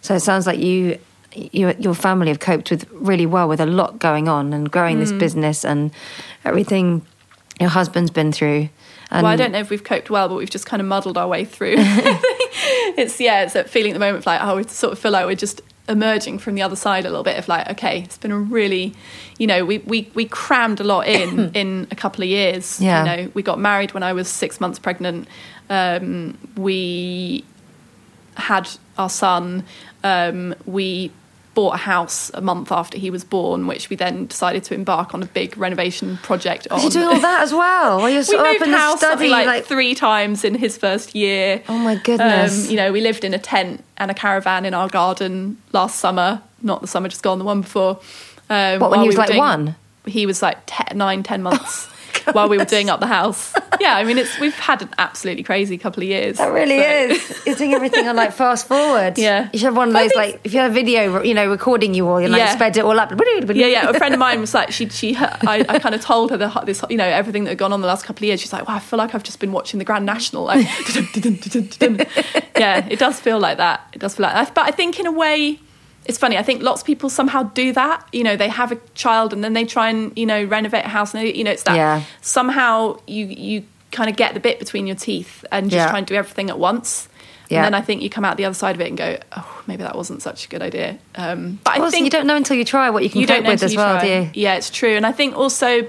So it sounds like you, you your family have coped with really well with a lot going on and growing mm. this business and everything your husband's been through. And well, I don't know if we've coped well, but we've just kind of muddled our way through. it's yeah, it's that feeling at the moment of like, oh, we sort of feel like we're just emerging from the other side a little bit of like, okay, it's been a really, you know, we we we crammed a lot in in a couple of years. Yeah. You know, we got married when I was six months pregnant. Um, we had our son. Um, we bought a house a month after he was born, which we then decided to embark on a big renovation project on. You're doing all that as well. You're we moved up in house the study like, like, three times in his first year. Oh my goodness! Um, you know, we lived in a tent and a caravan in our garden last summer. Not the summer just gone, the one before. Um, what when he was we like doing, one? He was like ten, nine, ten months. while we were doing up the house. Yeah, I mean, it's we've had an absolutely crazy couple of years. That really so. is. You're doing everything on like fast forward. Yeah, you should have one of those like if you have a video, you know, recording you all, you like yeah. sped it all up. Yeah, yeah. A friend of mine was like, she she, I, I kind of told her the, this, you know, everything that had gone on the last couple of years. She's like, wow, I feel like I've just been watching the Grand National. Like, yeah, it does feel like that. It does feel like that. But I think in a way it's funny. I think lots of people somehow do that. You know, they have a child and then they try and you know renovate a house, and they, you know, it's that yeah. somehow you you kind of get the bit between your teeth and just yeah. try and do everything at once. Yeah. And then I think you come out the other side of it and go, oh, maybe that wasn't such a good idea. Um, but I think you don't know until you try what you can you cope with as well, try. do you? Yeah, it's true. And I think also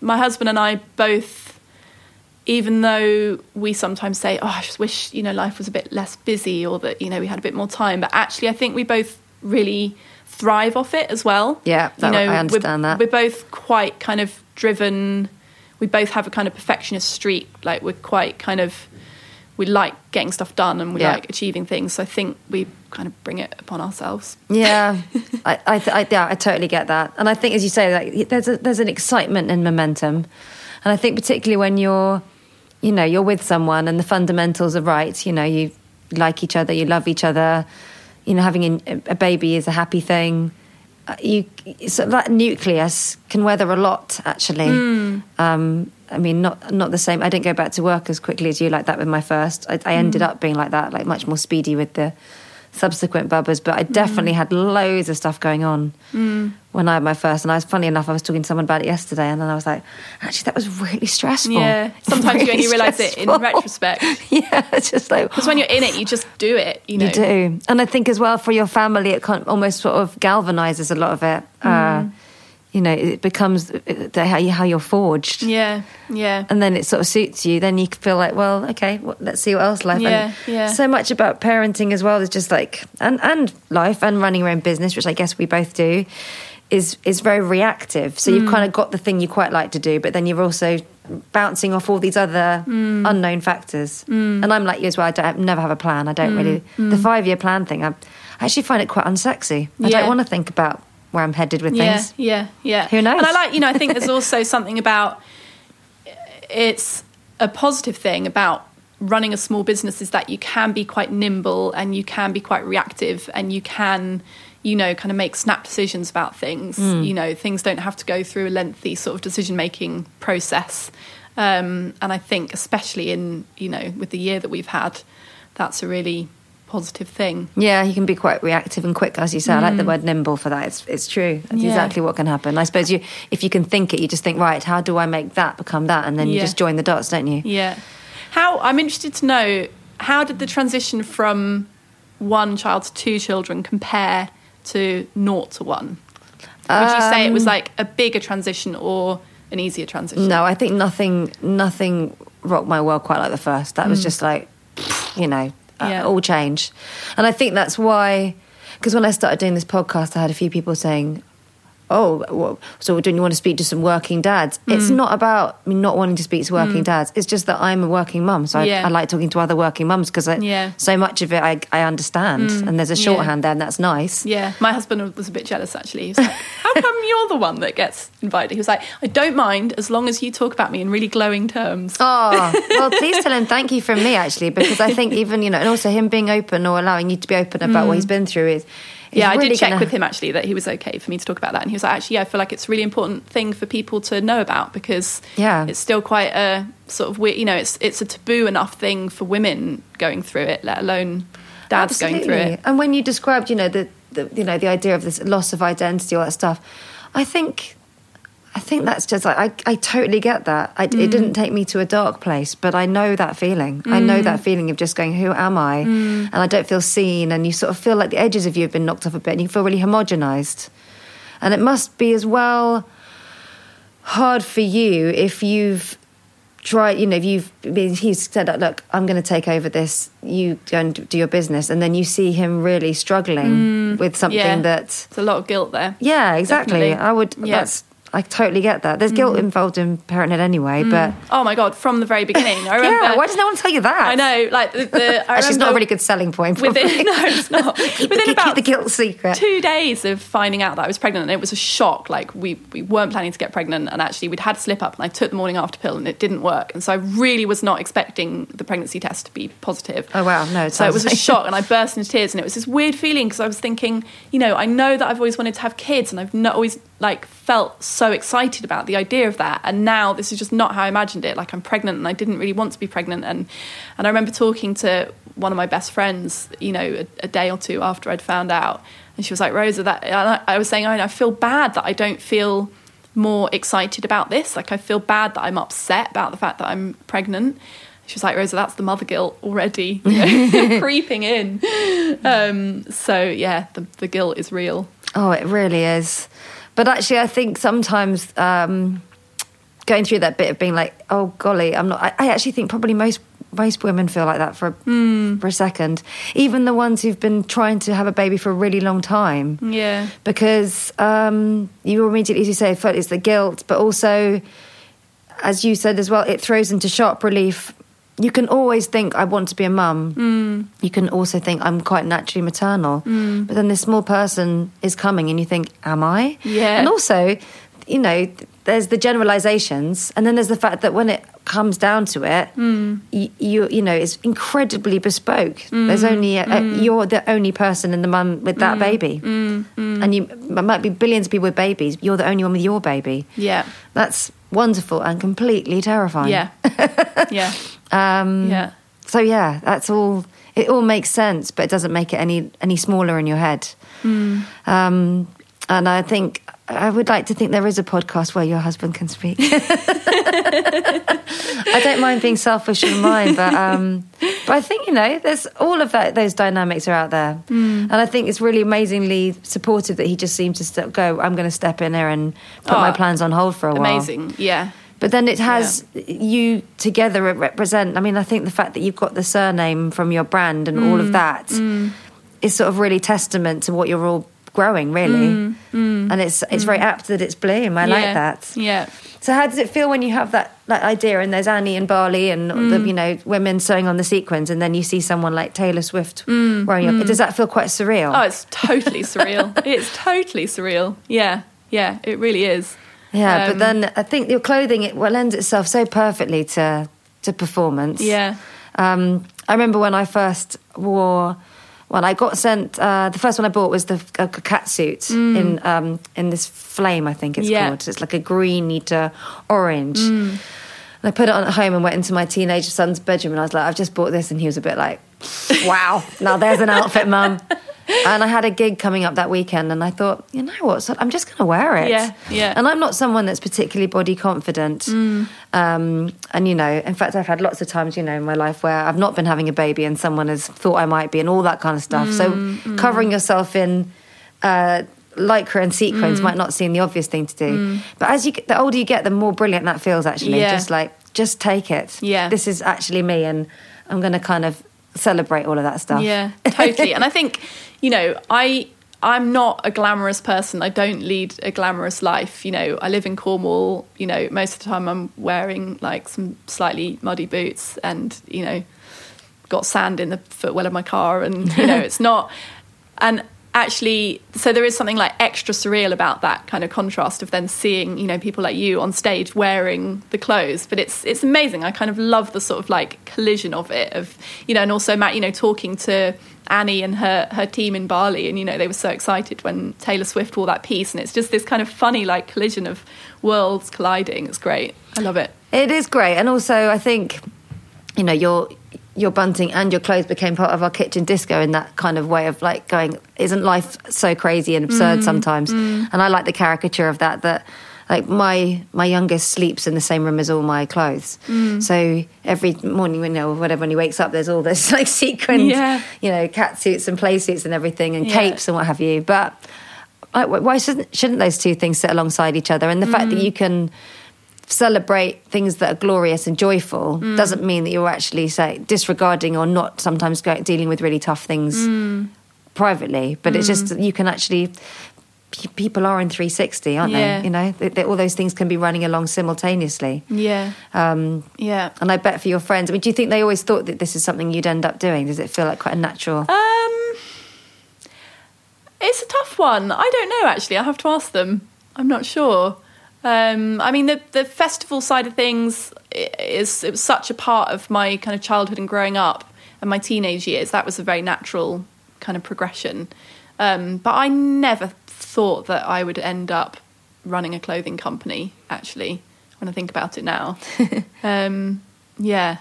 my husband and I both, even though we sometimes say, oh, I just wish you know life was a bit less busy or that you know we had a bit more time, but actually I think we both really thrive off it as well. Yeah, that, you know, I understand we're, that. We're both quite kind of driven. We both have a kind of perfectionist streak. Like we're quite kind of we like getting stuff done and we yeah. like achieving things. So I think we kind of bring it upon ourselves. Yeah, I, I, I, yeah, I totally get that. And I think, as you say, like there's a, there's an excitement and momentum, and I think particularly when you're, you know, you're with someone and the fundamentals are right. You know, you like each other, you love each other you know, having a, a baby is a happy thing. Uh, you so that nucleus can weather a lot actually. Mm. Um, I mean, not not the same. I didn't go back to work as quickly as you like that with my first. I, I ended mm. up being like that, like much more speedy with the subsequent bubbers, but I definitely mm. had loads of stuff going on mm. when I had my first. And I was funny enough, I was talking to someone about it yesterday, and then I was like, actually, that was really stressful. Yeah, sometimes really you only realise it in retrospect. yeah, it's just like because when you're in it, you just do it. You know, you do. And I think as well for your family, it almost sort of galvanizes a lot of it. Uh, mm. Uh, you know, it becomes the, how, you, how you're forged. Yeah, yeah. And then it sort of suits you. Then you feel like, well, okay, well, let's see what else life. Yeah, and yeah. So much about parenting as well is just like, and and life and running your own business, which I guess we both do, is is very reactive. So you've mm. kind of got the thing you quite like to do, but then you're also bouncing off all these other Mm. unknown factors. And I'm like you as well. I don't never have a plan. I don't really the five year plan thing. I, I actually find it quite unsexy. I Yeah. don't want to think about where I'm headed with yeah, things. Yeah, yeah. Who knows? And I like, you know, I think there's also something about it's a positive thing about running a small business is that you can be quite nimble and you can be quite reactive and you can you know kind of make snap decisions about things Hmm. you know things don't have to go through a lengthy sort of decision making process um, and i think especially in you know with the year that we've had that's a really positive thing Yeah, you can be quite reactive and quick, as you say. I like the word nimble for that. It's it's true. That's Mm. Yeah. exactly what can happen. I suppose you, if you can think it, you just think, right, how do I make that become that, and then you just join the dots, don't you? Yeah. How I'm interested to know how did the transition from one child to two children compare to naught to one? Would you say it was Um, like a bigger transition or an easier transition? No, I think nothing nothing rocked my world quite like the first. That was Mm. just like, you know, Uh, yeah. all change. And I think that's why, because when I started doing this podcast, I had a few people saying, "Oh, well, so don't you want to speak to some working dads?" It's Mm. not about me not wanting to speak to working Mm. dads. It's just that I'm a working mum, so I, Yeah. I like talking to other working mums because Yeah. so much of it I, I understand, Mm. and there's a Yeah. shorthand there, and that's nice. Yeah, my husband was a bit jealous actually. He was like, How come you're the one that gets invited? He was like, I don't mind as long as you talk about me in really glowing terms. Oh, well, please tell him thank you from me, actually, because I think even, you know, and also him being open or allowing you to be open about what he's been through is. Yeah, I did check gonna- with him actually that he was okay for me to talk about that, and he was like, "Actually, yeah, I feel like it's a really important thing for people to know about because Yeah. it's still quite a sort of weird, you know, it's it's a taboo enough thing for women going through it, let alone dads going through Absolutely. it. And when you described, you know, the, the you know the idea of this loss of identity, all that stuff, I think, I think that's just like I, I totally get that. I, It Mm. didn't take me to a dark place, but I know that feeling. I know Mm. that feeling of just going, who am I? Mm. And I don't feel seen, and you sort of feel like the edges of you have been knocked off a bit, and you feel really homogenized. And it must be as well hard for you if you've tried, you know, if you've been, he's said, look, I'm going to take over this, you go and do your business. And then you see him really struggling with something Mm. Yeah. that, There's a lot of guilt there. yeah, exactly. Definitely. I would, Yeah. that's, I totally get that. There's guilt Mm. involved in parenthood anyway, but Oh my god, from the very beginning, I remember. yeah, why does no one tell you that? I know, like the. the I Actually, it's not a really good selling point. Within, no, it's not. keep, Within the, about keep the guilt secret. two days of finding out that I was pregnant, and it was a shock. Like we we weren't planning to get pregnant, and actually we'd had a slip up, and I took the morning after pill, and it didn't work, and so I really was not expecting the pregnancy test to be positive. Oh wow, no, it So it was a shock, and I burst into tears, and it was this weird feeling because I was thinking, you know, I know that I've always wanted to have kids, and I've not always like felt so excited about the idea of that, and now this is just not how I imagined it. Like I'm pregnant, and I didn't really want to be pregnant, and and I remember talking to one of my best friends, you know, a, a day or two after I'd found out, and she was like, Rosa, that and I, I was saying, I, I feel bad that I don't feel more excited about this. Like I feel bad that I'm upset about the fact that I'm pregnant. She was like, Rosa, that's the mother guilt already creeping in. Um, so yeah, the, the guilt is real. Oh, it really is. But actually, I think sometimes um, going through that bit of being like, oh golly, I'm not. I, I actually think probably most most women feel like that for a, Hmm. for a second. Even the ones who've been trying to have a baby for a really long time, Yeah. because um, you immediately, as you say, it's the guilt, but also, as you said as well, it throws into sharp relief. You can always think, I want to be a mum. Mm. You can also think, I'm quite naturally maternal. Mm. But then this small person is coming, and you think, Am I? Yeah. And also, you know, there's the generalizations, and then there's the fact that when it comes down to it, Mm. you, you you know it's incredibly bespoke. Mm, There's only a, mm. a, you're the only person in the mum with that Mm, baby, mm, mm. and you might be billions of people with babies. You're the only one with your baby. Yeah. That's wonderful and completely terrifying. Yeah. yeah. Um, Yeah. So yeah, that's all. It all makes sense, but it doesn't make it any any smaller in your head. Mm. Um, and I think I would like to think there is a podcast where your husband can speak. I don't mind being selfish in mine, but um, but I think you know, there's all of that. Those dynamics are out there, Mm. and I think it's really amazingly supportive that he just seems to st- go. I'm going to step in there and put my Oh, plans on hold for a while. Amazing. Yeah. But then it has you together it represent. I mean, I think the fact that you've got the surname from your brand and all of Mm, that mm. is mm. sort of really testament to what you're all growing, really. Mm. Mm. And it's it's very apt that it's bloom. I like that. Yeah. So how does it feel when you have that that idea and there's Annie and Bali and the you know women sewing on the sequins and then you see someone like Taylor Swift wearing your does that feel quite surreal? Oh, it's totally surreal. It's totally surreal. Yeah. Yeah. It really is. Yeah, but um, then I think your clothing it well lends itself so perfectly to to performance. Yeah. Um, I remember when I first wore. Well, I got sent. Uh, the first one I bought was the a, cat suit in um, in this flame. I think it's Mm. Yeah. called. It's like a greeny to orange. Mm. And I put it on at home and went into my teenage son's bedroom, and I was like, "I've just bought this," and he was a bit like, "Wow, now there's an outfit, mum." And I had a gig coming up that weekend, and I thought, you know what? So I'm just going to wear it. Yeah, yeah. And I'm not someone that's particularly body confident. Mm. Um, and you know, in fact, I've had lots of times, you know, in my life where I've not been having a baby, and someone has thought I might be, and all that kind of stuff. Mm, so covering yourself in. Uh, Lycra and sequins Mm. might not seem the obvious thing to do, but as you get, the older you get, the more brilliant that feels. Actually, Yeah. just like just take it. Yeah. this is actually me, and I'm going to kind of celebrate all of that stuff. Yeah, totally. and I think, you know, I I'm not a glamorous person. I don't lead a glamorous life. You know, I live in Cornwall. You know, most of the time I'm wearing like some slightly muddy boots, and you know, got sand in the footwell of my car, and you know, it's not. And actually, so there is something like extra surreal about that kind of contrast of then seeing, you know, people like you on stage wearing the clothes. But it's it's amazing. I kind of love the sort of like collision of it, of you know, and also Matt, you know, talking to Annie and her her team in Bali, and you know, they were so excited when Taylor Swift wore that piece, and it's just this kind of funny like collision of worlds colliding. It's great. I love it. It is great, and also I think you know your your bunting and your clothes became part of our kitchen disco in that kind of way of like going. Isn't life so crazy and absurd mm, sometimes? Mm. And I like the caricature of that. That like my my youngest sleeps in the same room as all my clothes. Mm. So every morning, you know, whatever when he wakes up, there's all this like sequins, Yeah. you know, cat suits and play suits and everything, and Yeah. capes and what have you. But like, why shouldn't shouldn't those two things sit alongside each other? And the fact that you can celebrate things that are glorious and joyful doesn't mean that you're actually say disregarding or not sometimes dealing with really tough things privately but it's just you can actually people are in 360 aren't Yeah. they you know They- they- all those things can be running along simultaneously Yeah, um, yeah. and I bet for your friends I mean do you think they always thought that this is something you'd end up doing does it feel like quite a natural Um, it's a tough one. I don't know actually. I have to ask them. I'm not sure. Um, I mean, the the festival side of things is it was such a part of my kind of childhood and growing up and my teenage years. That was a very natural kind of progression. Um, but I never thought that I would end up running a clothing company. Actually, when I think about it now, um, yeah,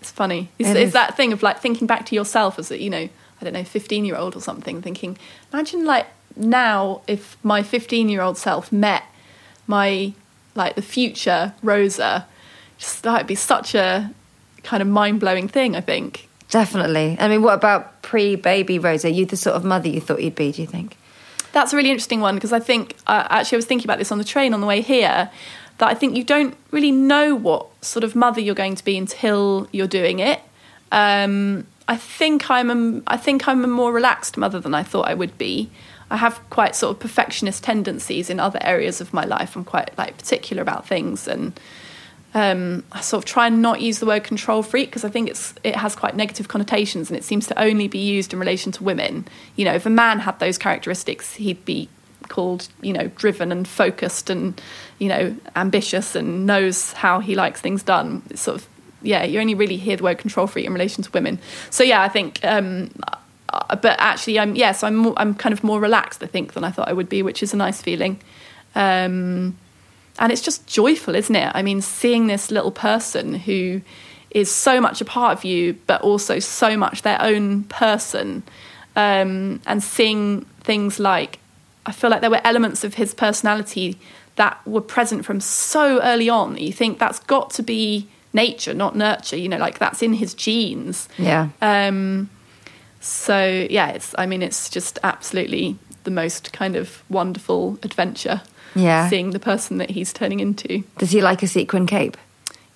it's funny. It's, It it's that thing of like thinking back to yourself as a you know I don't know fifteen year old or something. Thinking, imagine like now if my fifteen year old self met my like the future Rosa, just that would be such a kind of mind blowing thing. I think. definitely I mean what about pre-baby Rosa you the sort of mother you thought you'd be do you think That's a really interesting one because I think uh, actually I was thinking about this on the train on the way here that I think you don't really know what sort of mother you're going to be until you're doing it. Um, I think I'm a, I think I'm a more relaxed mother than I thought I would be. I have quite sort of perfectionist tendencies in other areas of my life. I'm quite like particular about things and um, I sort of try and not use the word control freak because I think it's it has quite negative connotations and it seems to only be used in relation to women. You know, if a man had those characteristics, he'd be called you know driven and focused and you know ambitious and knows how he likes things done. It's sort of yeah, you only really hear the word control freak in relation to women. So yeah, I think. Um, uh, but actually, I'm yes, I'm more, I'm kind of more relaxed, I think, than I thought I would be, which is a nice feeling. Um, and it's just joyful, isn't it? I mean, seeing this little person who is so much a part of you, but also so much their own person, um, and seeing things like I feel like there were elements of his personality that were present from so early on that you think that's got to be nature, not nurture. You know, like that's in his genes. yeah Um, so yeah, it's. I mean, it's just absolutely the most kind of wonderful adventure. Yeah. seeing the person that he's turning into. does he like a sequin cape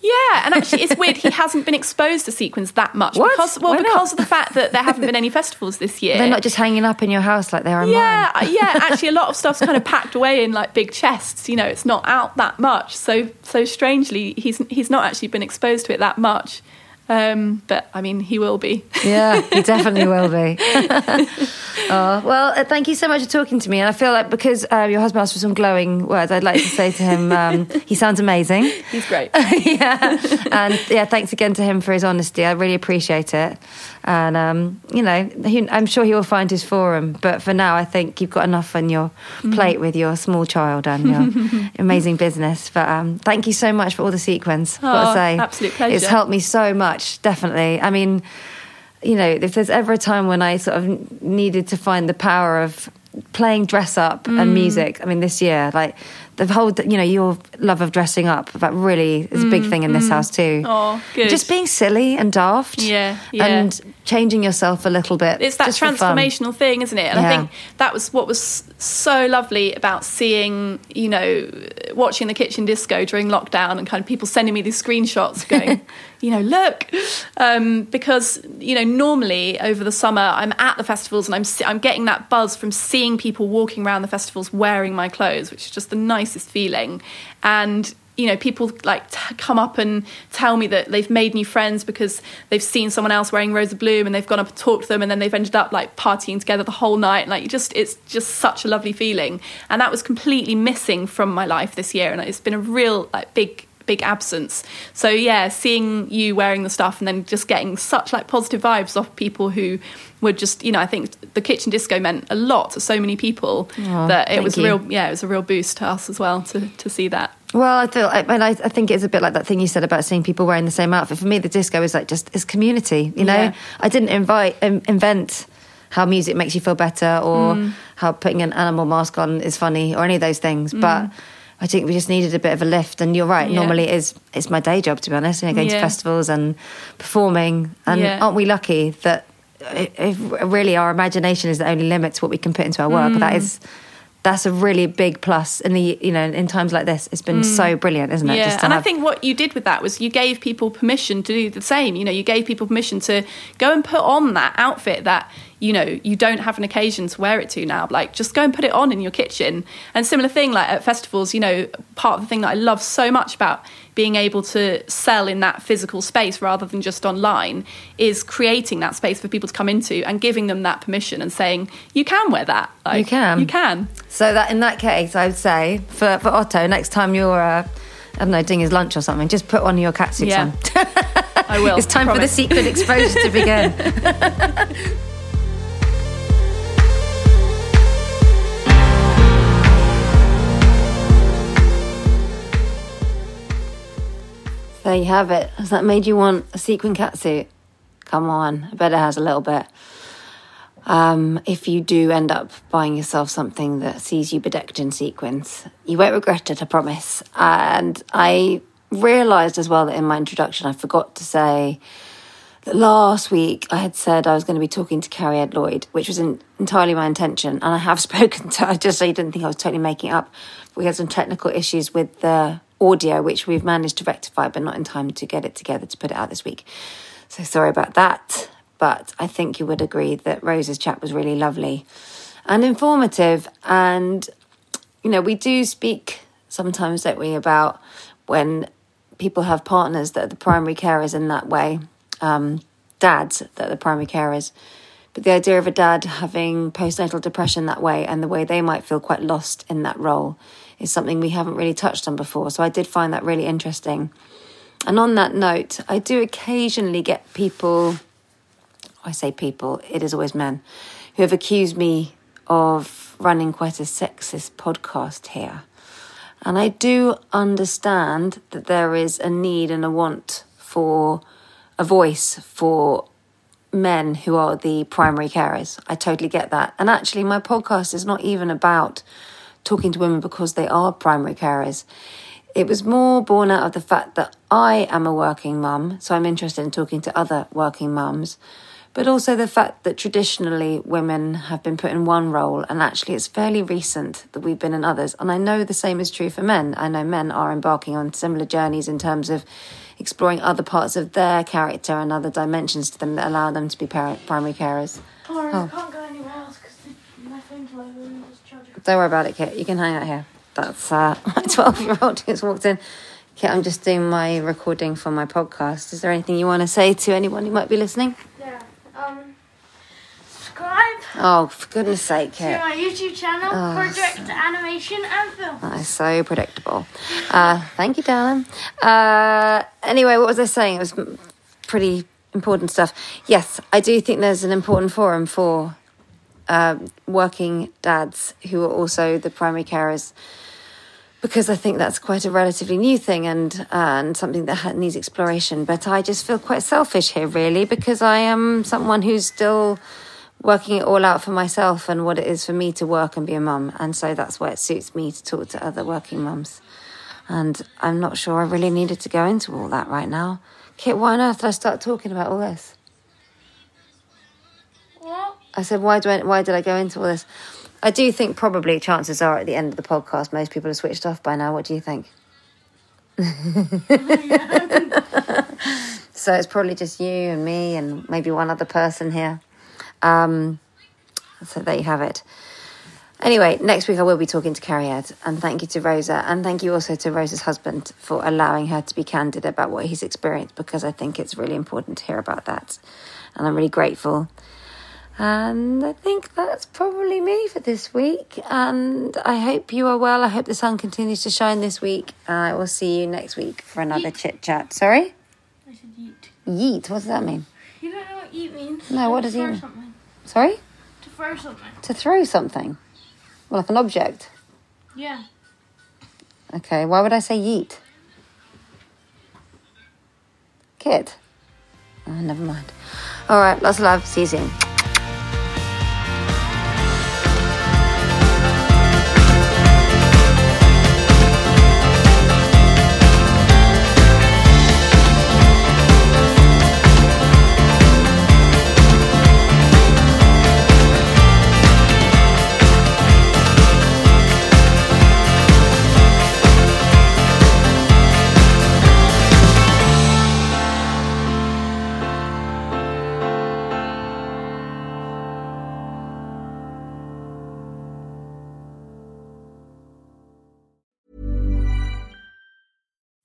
Yeah, and actually, it's weird. He hasn't been exposed to sequins that much What? because, well, Why not? because of the fact that there haven't been any festivals this year. They're not just hanging up in your house like they are in yeah, mine. uh, yeah. Actually, a lot of stuff's kind of packed away in like big chests. You know, it's not out that much. So, so strangely, he's he's not actually been exposed to it that much. Um, but I mean, he will be. Yeah, he definitely will be. oh, well, uh, thank you so much for talking to me. And I feel like because uh, your husband asked for some glowing words, I'd like to say to him, um, he sounds amazing. He's great. yeah. And yeah, thanks again to him for his honesty. I really appreciate it. And, um, you know, he, I'm sure he will find his forum. But for now, I think you've got enough on your plate with your small child and your amazing business. But um, thank you so much for all the sequence. I've got Oh, to say, absolute pleasure. It's helped me so much, definitely. I mean, you know, if there's ever a time when I sort of needed to find the power of playing dress up Mm. and music, I mean, this year, like the whole, you know, your love of dressing up, that really is a big thing in this house too. Mm, Oh, good. Just being silly and daft. Yeah, yeah. And changing yourself a little bit. it's that just for fun. transformational thing, isn't it? And I think that was what was so lovely about seeing, you know, watching the kitchen disco during lockdown and kind of people sending me these screenshots going, you know, look, um, because you know normally over the summer I'm at the festivals and I'm I'm getting that buzz from seeing people walking around the festivals wearing my clothes, which is just the nicest feeling, and you know, people like t- come up and tell me that they've made new friends because they've seen someone else wearing Rosa Bloom and they've gone up and talked to them and then they've ended up like partying together the whole night. Like, just, it's just such a lovely feeling. And that was completely missing from my life this year. And it's been a real, like, big, big absence. So, yeah, seeing you wearing the stuff and then just getting such like positive vibes off people who were just, you know, I think the kitchen disco meant a lot to so many people that it was you. real, yeah, it was a real boost to us as well to, to see that. Well, I feel, and I, I think it's a bit like that thing you said about seeing people wearing the same outfit. For me, the disco is like just it's community. You know, Yeah. I didn't invite um, invent how music makes you feel better or Mm. how putting an animal mask on is funny or any of those things, but. I think we just needed a bit of a lift, and you're right. Yeah. Normally, it is it's my day job to be honest. You know, going to festivals and performing, and Yeah. aren't we lucky that it, it, really our imagination is the only limit to what we can put into our work? Mm. That is that's a really big plus in the you know in times like this. It's been so brilliant, isn't it? Mm. Yeah, and I think what you did with that was you gave people permission to do the same. You know, you gave people permission to go and put on that outfit that you know you don't have an occasion to wear it to now. Like, just go and put it on in your kitchen. And similar thing, like at festivals, you know, part of the thing that I love so much about being able to sell in that physical space rather than just online is creating that space for people to come into and giving them that permission and saying you can wear that. Like, You can. you can. So that in that case, I would say for for Otto, next time you're uh, I don't know doing his lunch or something, just put one of your cat suits Yeah. on. I will. it's time for the secret exposure to begin. There you have it. Has that made you want a sequin catsuit? Come on, I bet it has a little bit. Um, if you do end up buying yourself something that sees you bedecked in sequins, you won't regret it, I promise. And I realised as well that in my introduction, I forgot to say that last week I had said I was going to be talking to Carrie Ed Lloyd, which was in, entirely my intention. And I have spoken to her, just so you didn't think I was totally making up. We had some technical issues with the audio, which we've managed to rectify, but not in time to get it together to put it out this week. So sorry about that. But I think you would agree that Rose's chat was really lovely and informative. And, you know, we do speak sometimes, don't we, about when people have partners that are the primary carers in that way, um, dads that are the primary carers. But the idea of a dad having postnatal depression that way and the way they might feel quite lost in that role is something we haven't really touched on before. So I did find that really interesting. And on that note, I do occasionally get people, I say people, it is always men, who have accused me of running quite a sexist podcast here. And I do understand that there is a need and a want for a voice for men who are the primary carers. I totally get that. And actually, my podcast is not even about talking to women because they are primary carers. It was more born out of the fact that I am a working mum, so I'm interested in talking to other working mums, but also the fact that traditionally women have been put in one role, and actually it's fairly recent that we've been in others. And I know the same is true for men. I know men are embarking on similar journeys in terms of exploring other parts of their character and other dimensions to them that allow them to be primary carers. Oh. I can't go anywhere else because my phone's low and it's charging. Don't worry about it, Kit. You can hang out here. That's uh, my 12 year old who's walked in. Kit, I'm just doing my recording for my podcast. Is there anything you want to say to anyone who might be listening? Yeah. Um. Subscribe Oh, for goodness sake, Kit. to my YouTube channel, Oh, Project Animation and Film. That is so predictable. Uh, thank you, darling. Uh, anyway, what was I saying? It was pretty important stuff. Yes, I do think there's an important forum for um, working dads who are also the primary carers because I think that's quite a relatively new thing and and something that needs exploration. But I just feel quite selfish here, really, because I am someone who's still working it all out for myself and what it is for me to work and be a mum, and so that's why it suits me to talk to other working mums. And I'm not sure I really needed to go into all that right now. Kit, why on earth did I start talking about all this? What? I said, why do I, why did I go into all this? I do think probably chances are at the end of the podcast, most people have switched off by now. What do you think? so it's probably just you and me and maybe one other person here. Um, so there you have it. Anyway, next week I will be talking to Carrie Ed, and thank you to Rosa, and thank you also to Rosa's husband for allowing her to be candid about what he's experienced because I think it's really important to hear about that, and I'm really grateful. And I think that's probably me for this week. And I hope you are well. I hope the sun continues to shine this week. And I will see you next week for another chit chat. Sorry? I said yeet. Yeet. What does that mean? You don't know what yeet means? No, what does yeet mean? Something. Sorry? To throw something. To throw something. Well, like an object. Yeah. Okay. Why would I say yeet? Kid. Oh, never mind. All right. Lots of love. See you soon.